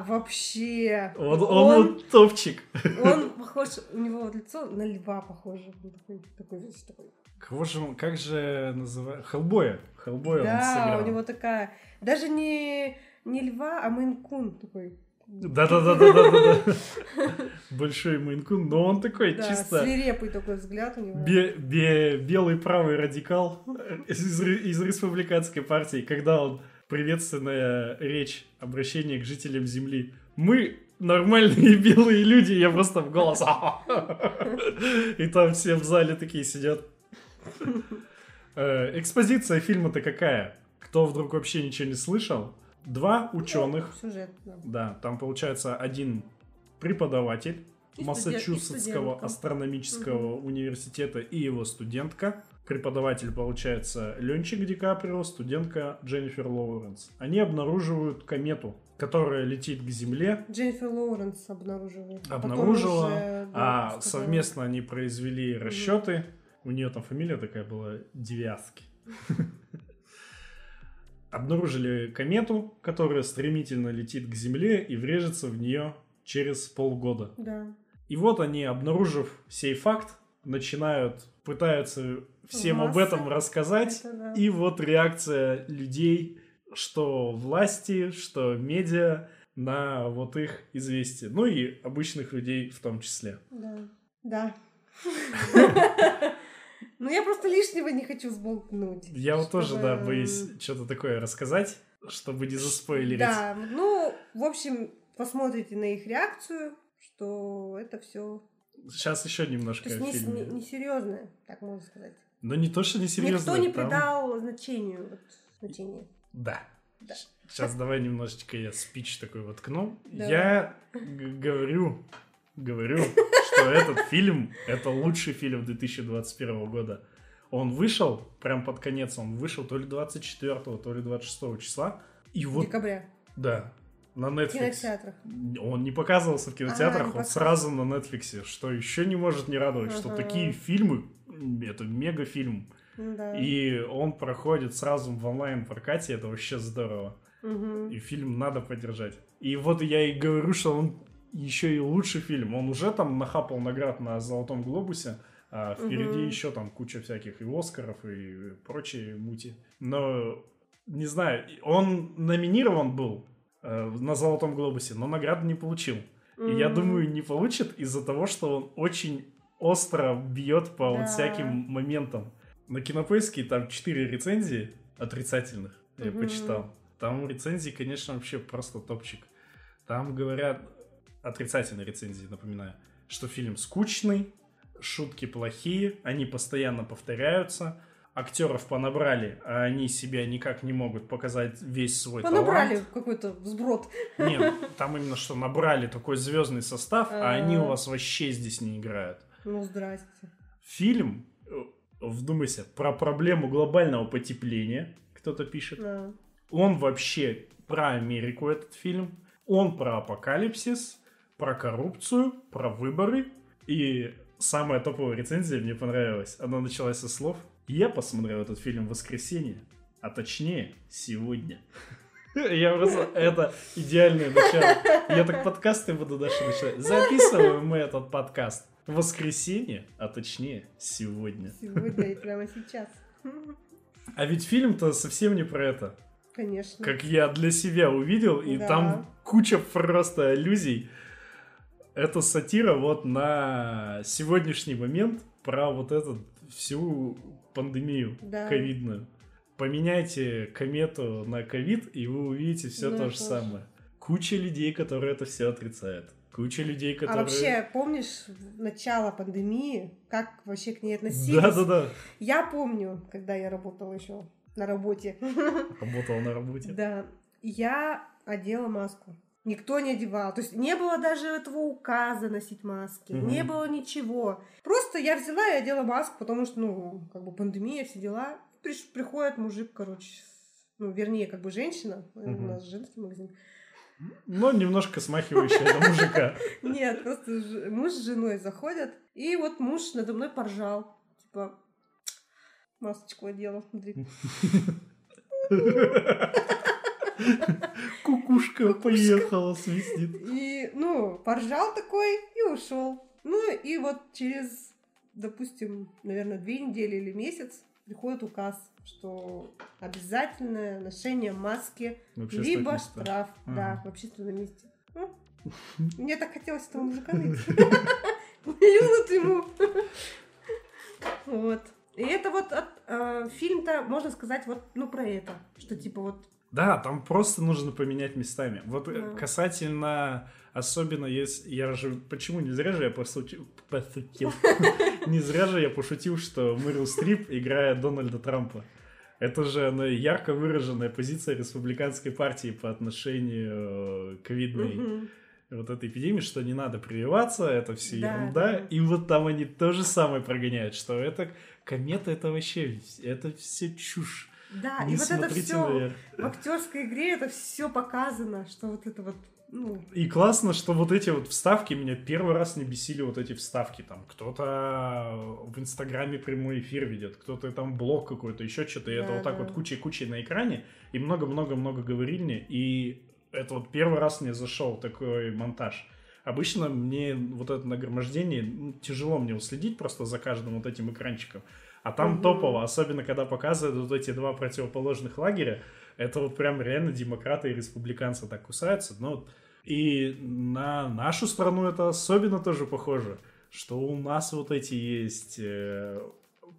Вообще. Он, он, вот топчик. он похож, у него вот лицо на льва похоже. Он такой, такой, весь такой. Кого же он, как же называют? Хеллбоя. Хеллбоя он Да, сыграл. у него такая, даже не, не льва, а мейн-кун такой. Да-да-да-да-да-да. Большой мейнкун, но он такой Да, чисто... свирепый такой взгляд у него. Бе- бе- белый правый радикал из, из республиканской партии, когда он приветственная речь, обращение к жителям Земли. Мы нормальные белые люди, я просто в голос. И там все в зале такие сидят. Э, Экспозиция фильма-то какая? Кто вдруг вообще ничего не слышал? Два ученых, Ну, Сюжет, да. да, там получается один преподаватель И Массачусетского астрономического университета и его студентка. Преподаватель получается Ленчик Ди Каприо, студентка Дженнифер Лоуренс. Они обнаруживают комету, которая летит к Земле, Дженнифер Лоуренс обнаружила. Обнаружила, уже, а сказала. совместно они произвели расчеты. У нее там фамилия такая была Девяски. Обнаружили комету, которая стремительно летит к Земле и врежется в нее через полгода. Да. И вот они, обнаружив сей факт, начинают, пытаются всем об этом рассказать. Это да. И вот реакция людей, что власти, что медиа, на вот их известие. Ну и обычных людей в том числе. Да. Да. Ну, я просто лишнего не хочу сболтнуть. Я вот тоже, да, боюсь что-то такое рассказать, чтобы не заспойлерить. Да, ну, в общем, посмотрите на их реакцию, что это все. Сейчас еще немножко То есть не, несерьезное, так можно сказать. Но не то, что не серьезно. Никто не там- придал значению. Вот, значения. Да. Да. Сейчас давай немножечко я спич такой воткну. Давай. Я говорю, говорю, что этот фильм это лучший фильм 2021 года. Он вышел, прям под конец, он вышел то ли 24, то ли 26 числа. И вот, Декабря. да, на В Netflix. кинотеатрах. Он не показывался в кинотеатрах, А, он сразу на Netflix. Что еще не может не радовать, что Ага. такие фильмы, это мегафильм. Ну Да. И он проходит сразу в онлайн-прокате, это вообще здорово. Мгм. И фильм надо поддержать. И вот я и говорю, что он еще и лучший фильм. Он уже там нахапал наград на Золотом Глобусе, а впереди Мгм. еще там куча всяких и Оскаров, и прочие мути. Но, не знаю, он номинирован был на Золотом Глобусе, но награду не получил. И я думаю, не получит из-за того, что он очень остро бьет по Да. вот всяким моментам. На кинопоиске там 4 рецензии отрицательных. Я Мгм. почитал. Там рецензии, конечно, вообще просто топчик. Там говорят, отрицательные рецензии, напоминаю, что фильм скучный, шутки плохие, они постоянно повторяются, актеров понабрали, а они себя никак не могут показать весь свой Понабрали талант. какой-то взброд. Нет, там именно что набрали такой звездный состав, а они А. у вас вообще здесь не играют. Ну, здрасте. Фильм, э, вдумайся, про проблему глобального потепления, кто-то пишет. Да. Он вообще про Америку, этот фильм. Он про апокалипсис, про коррупцию, про выборы. И самая топовая рецензия мне понравилась. Она началась со слов «Я посмотрел этот фильм в воскресенье, а точнее сегодня». Я просто... Это идеальное начало. Я так подкасты буду дальше начинать. Записываем мы этот подкаст в воскресенье, а точнее сегодня. Сегодня и прямо сейчас. А ведь фильм-то совсем не про это. Конечно. как я для себя увидел, и Да. там куча просто аллюзий. Это сатира вот на сегодняшний момент про вот эту всю пандемию Да. ковидную. Поменяйте комету на ковид, и вы увидите все Да, то же тоже. самое. Куча людей, которые это все отрицают. Куча людей, А которые... вообще, помнишь начало пандемии, как вообще к ней относились? Да-да-да. Я помню, когда я работала еще на работе. Работал на работе. Да, я одела маску. Никто не одевал. То есть не было даже этого указа носить маски. Мгм. Не было ничего. Просто я взяла и одела маску, потому что, ну, как бы пандемия, все дела. Приш- приходит мужик, короче, ну, вернее, как бы женщина. э, У нас женский магазин. Но немножко смахивающая на мужика. Нет, просто муж с женой заходят, и вот муж надо мной поржал. Типа, масочку одела, смотри. Кукушка поехала, свистит. И, ну, поржал такой и ушел. Ну, и вот через, допустим, наверное, две недели или месяц приходит указ, что обязательное ношение маски, либо местах. штраф, да, Ага. в общественном месте. Ну, Мне так хотелось этого мужика найти. Плюнуть ему. Вот. И это вот от, э, фильм-то, можно сказать, вот, ну, про это. Что типа вот Да, там просто нужно поменять местами. Вот э, Да. касательно, особенно если... Я же... Почему? Не зря же я пошутил... пошутил. Не зря же я пошутил, что Мэрил Стрип играет Дональда Трампа. Это же она ярко выраженная позиция республиканской партии по отношению э, к ковидной мгм. вот этой эпидемии, что не надо прививаться, это все Да, ерунда. да. И вот там они то же самое прогоняют, что это комета, это вообще, это все чушь. Да, не и вот это все наверх. в актерской игре это все показано, что вот это вот, ну, И классно, что вот эти вот вставки меня первый раз не бесили вот эти вставки. Там кто-то в Инстаграме прямой эфир ведет, кто-то там блог какой-то, еще что-то. И это Да, вот так да. вот кучей-кучей на экране. И много-много-много говорильни. И это вот первый раз мне зашел такой монтаж. Обычно мне вот это нагромождение ну, тяжело мне уследить просто за каждым вот этим экранчиком. А там Мгм. топово, особенно когда показывают вот эти два противоположных лагеря. Это вот прям реально демократы и республиканцы так кусаются. Ну, и на нашу страну это особенно тоже похоже, что у нас вот эти есть э,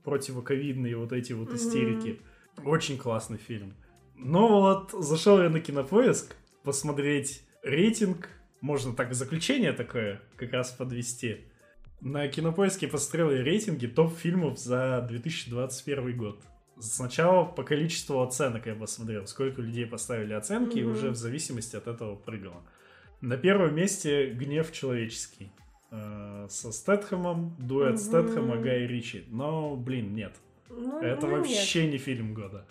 противоковидные вот эти вот истерики. Очень классный фильм. Но вот зашел я на кинопоиск посмотреть рейтинг, можно так заключение такое как раз подвести. На кинопоиске посмотрел рейтинги топ-фильмов за 2021 год. Сначала по количеству оценок я посмотрел, сколько людей поставили оценки, и Мгм. уже в зависимости от этого прыгало. На первом месте «Гнев человеческий». э, Со Стэтхэмом, дуэт Мгм. Стэтхэма, Гай Ричи. Но, блин, нет. ну, Это ну, нет. вообще не фильм года.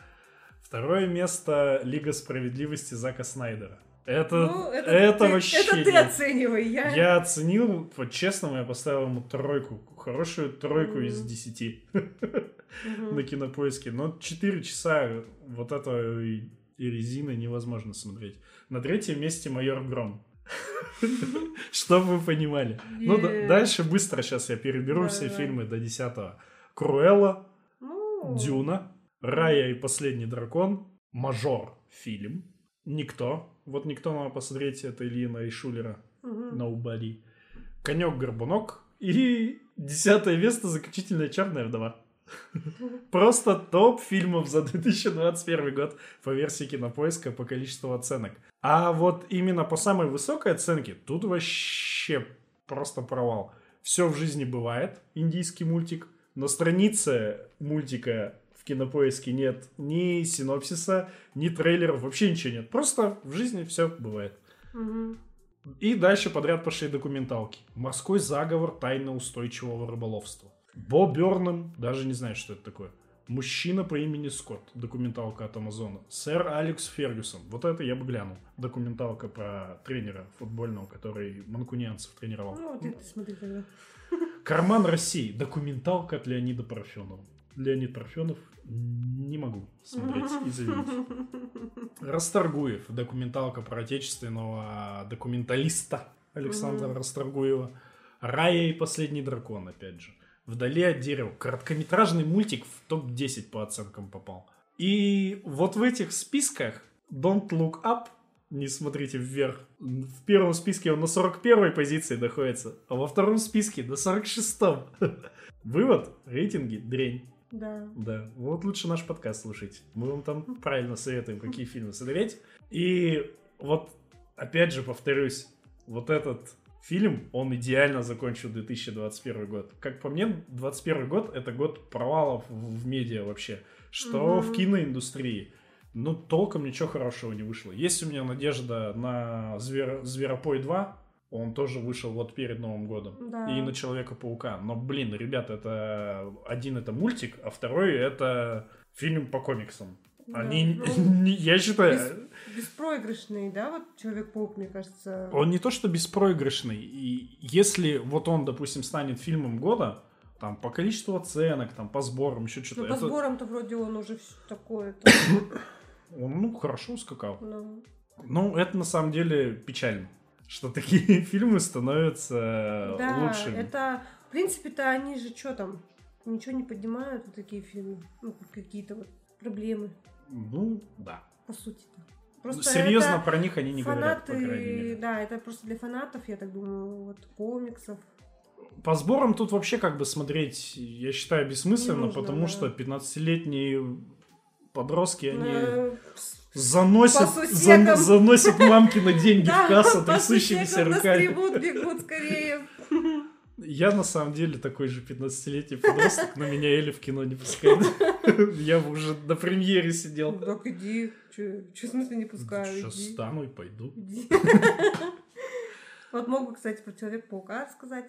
Второе место Лига справедливости Зака Снайдера. Это, Ну, это, ты, вообще Это ты оценивай, я... Я оценил, по-честному, я поставил ему тройку. Хорошую тройку Мгм. из десяти Мгм. на кинопоиске. Но 4 часа вот это и, и резины невозможно смотреть. На третьем месте майор Гром. Чтобы вы понимали. Ну, дальше быстро сейчас я переберу все фильмы до десятого. Круэлла, Ну, Дюна, Рая и последний дракон, Мажор фильм, Никто. Вот никто надо посмотреть, это Ильина и Шулера. мгм. Nobody. Конек-горбунок и десятое место заключительная черная вдова. Просто топ фильмов за 2021 год по версии Кинопоиска по количеству оценок. А вот именно по самой высокой оценке тут вообще просто провал. Все в жизни бывает, индийский мультик. На странице мультика Кинопоиске нет ни синопсиса, ни трейлеров, вообще ничего нет. Просто в жизни все бывает. И дальше подряд пошли документалки. Морской заговор тайно-устойчивого рыболовства. Бо Бёрнем, даже не знаю, что это такое. Мужчина по имени Скотт, документалка от Амазона. Сэр Алекс Фергюсон, вот это я бы глянул. Документалка про тренера футбольного, который манкунианцев тренировал. Ну, вот это смотри тогда. Карман России, документалка от Леонида Парфенова. Леонид Парфенов не могу смотреть, извините. Расторгуев, документалка про отечественного документалиста Александра. Расторгуева. Рая и последний дракон, опять же. Вдали от дерева. Короткометражный мультик в топ-10 по оценкам попал. И вот в этих списках Don't Look Up, не смотрите вверх, в первом списке он на 41 позиции находится, а во втором списке на 46 Вывод, рейтинги дрень. Да. Да, вот лучше наш подкаст слушать. Мы вам там правильно советуем, какие фильмы смотреть. И вот, опять же, повторюсь, вот этот фильм, он идеально закончил 2021 год. Как по мне, 2021 год — это год провалов в медиа вообще. Что Мгм. в киноиндустрии. Ну, толком ничего хорошего не вышло. Есть у меня надежда на Звер... Зверопой 2. Он тоже вышел вот перед Новым годом. Да. И на Человека-паука. Но, блин, ребята, это один это мультик, а второй это фильм по комиксам. Да. Они, Ну, я считаю, Беспроигрышный, да, вот Человек-паук, мне кажется. он не то что беспроигрышный. И если вот он, допустим, станет фильмом года, там по количеству оценок, там по сборам, еще что-то, Ну, по это- сборам-то вроде он уже все такое. он ну хорошо ускакал. Ну, Ну, это на самом деле печально, что такие фильмы становятся да, лучшими. это, в принципе-то, они же что там, ничего не поднимают, вот такие фильмы, ну, какие-то вот проблемы, Ну, да. по сути-то. Серьезно это про них они не говорят, по фанаты, крайней мере. да, это просто для фанатов, я так думаю, вот комиксов. По сборам тут вообще как бы смотреть, я считаю, бессмысленно, нужно, потому да. что 15-летние подростки, они Э, заносят, зан- заносят мамкины деньги в кассу трясущимися руками. бегут скорее. Я на самом деле такой же 15-летний подросток, но меня Эли в кино не пускает. Я уже на премьере сидел. Ну, Так иди, че, в смысле не пускаю, Сейчас иди. встану и пойду. Вот мог бы, кстати, про Человека-паука сказать,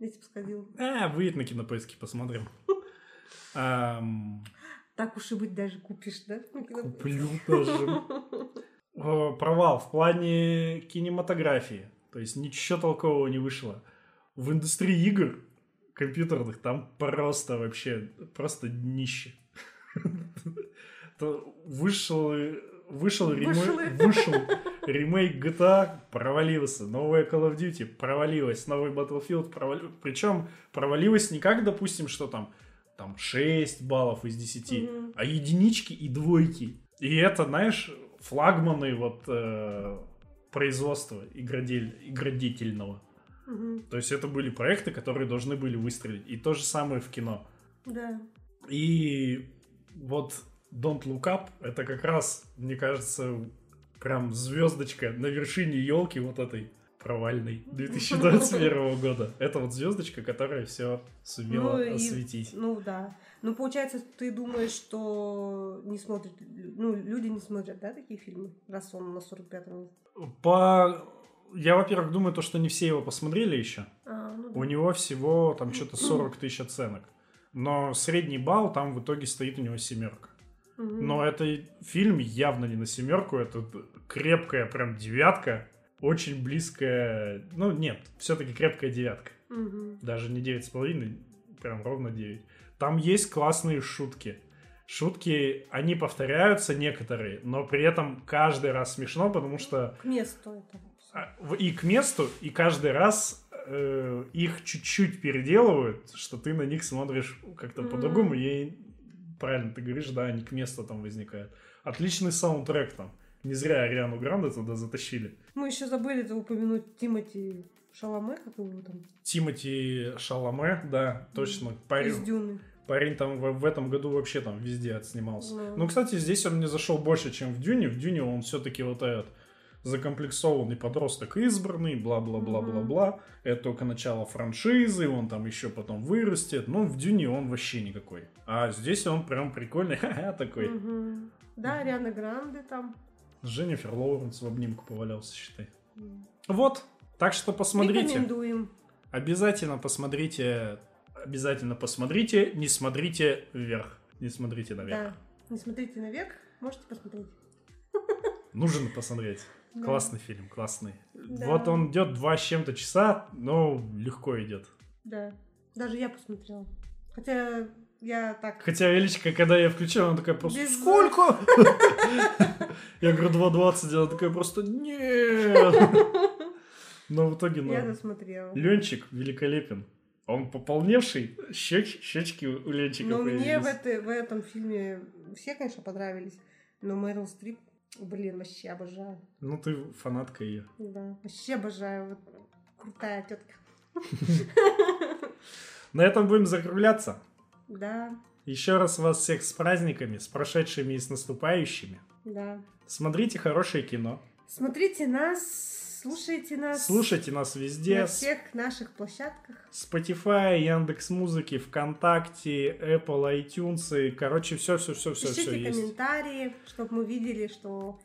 если бы сходил. А, выйдет на кинопоиске, посмотрим. Так уж и быть, даже купишь, да? Куплю даже. Провал в плане кинематографии. То есть ничего толкового не вышло. В индустрии игр компьютерных там просто вообще, просто днище. Вышел, вышел, ремей- вышел ремейк GTA, провалился. Новая Call of Duty провалилась. Новый Battlefield провалился. Причем провалилась не как, допустим, что там, там 6 баллов из 10, Мгм. а единички и двойки. И это, знаешь, флагманы вот э, производства игродель, игродетельного. Мгм. То есть это были проекты, которые должны были выстрелить. И то же самое в кино. Да. И вот Don't Look Up это как раз, мне кажется, прям звездочка на вершине елки вот этой провальной 2021 года. Это вот звездочка, которая все сумела Ну и- осветить. Ну да. Ну, получается, ты думаешь, что не смотрят, ну, люди не смотрят, да, такие фильмы, раз он на 45-м месте? По... Я, во-первых, думаю, то, что не все его посмотрели еще. А, ну да. У него всего там что-то 40 тысяч оценок. Но средний балл там в итоге стоит у него семерка. Но это фильм явно не на семерку, это крепкая прям девятка, очень близкая, ну нет, все-таки крепкая девятка, Мгм. даже не девять с половиной, прям ровно 9. Там есть классные шутки. Шутки, они повторяются некоторые, но при этом каждый раз смешно, потому что К месту это. а, и к месту, и каждый раз э, их чуть-чуть переделывают, что ты на них смотришь как-то Мгм. по-другому. И правильно ты говоришь, да, они к месту там возникают. Отличный саундтрек там. Не зря Ариану Гранде туда затащили. Мы еще забыли это упомянуть Тимати Шаломе, как его там, Тимати Шаломе, да, точно. Парень, из Дюны. Парень там в, в этом году вообще там везде отснимался. Ну. Ну, кстати, здесь он мне зашел больше, чем в Дюне. В Дюне он все-таки вот этот закомплексованный подросток избранный, бла-бла-бла-бла-бла. Это только начало франшизы, он там еще потом вырастет. Но в Дюне он вообще никакой. А здесь он прям прикольный, ха-ха, такой. Да, Ариана Гранде там. Дженнифер Лоуренс в обнимку повалялся, считай. Вот. Так что посмотрите. Рекомендуем. Обязательно посмотрите. Обязательно посмотрите. Не смотрите вверх. Не смотрите наверх. Да. Не смотрите наверх, можете посмотреть. Нужно посмотреть. Да. Классный фильм, классный. Да. Вот он идет два с чем-то часа, но легко идет. Да. Даже я посмотрела. Хотя я так... Хотя Элечка, когда я включил, она такая просто Без- «Сколько?» Я говорю 2.20, она такая просто «Нет!» Но в итоге, Я ну, досмотрела. Ленчик великолепен. Он пополневший, щеч- щечки у Ленчика Но мне в, этой- в этом фильме все, конечно, понравились. Но Мэрил Стрип, блин, вообще обожаю. Ну, ты фанатка ее. Да, вообще обожаю. Вот, крутая тетка. На этом будем закругляться. Да, Еще раз вас всех с праздниками, с прошедшими и с наступающими. Да. Смотрите хорошее кино. Смотрите нас, слушайте нас. Слушайте нас везде. на всех наших площадках. Spotify, Яндекс Музыки, ВКонтакте, Apple, iTunes. и, Короче, все, все, все, все, Пишите все есть. комментарии, чтобы мы видели, что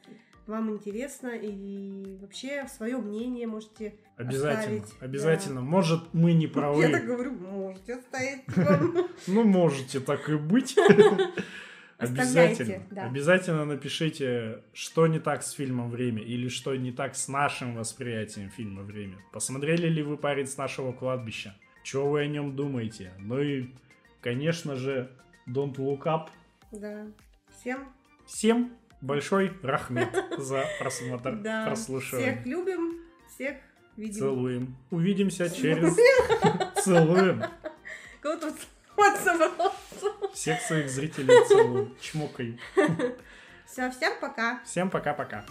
вам интересно. И вообще свое мнение можете Обязательно, оставить. обязательно. Может, мы не Я правы. так говорю, можете оставить. Ну, можете так и быть. Обязательно. да. Обязательно напишите, что не так с фильмом «Время» или что не так с нашим восприятием фильма «Время». Посмотрели ли вы «Парень с нашего кладбища»? Что вы о нем думаете? Ну и, конечно же, «Don't Look Up». Да. Всем Всем большой рахмет за просмотр, да. прослушивание. Всех любим, всех видим. Целуем. Увидимся через... Целуем. Кого тут вот собрался. Всех своих зрителей целую. Чмокаю. Все, всем пока. Всем пока-пока.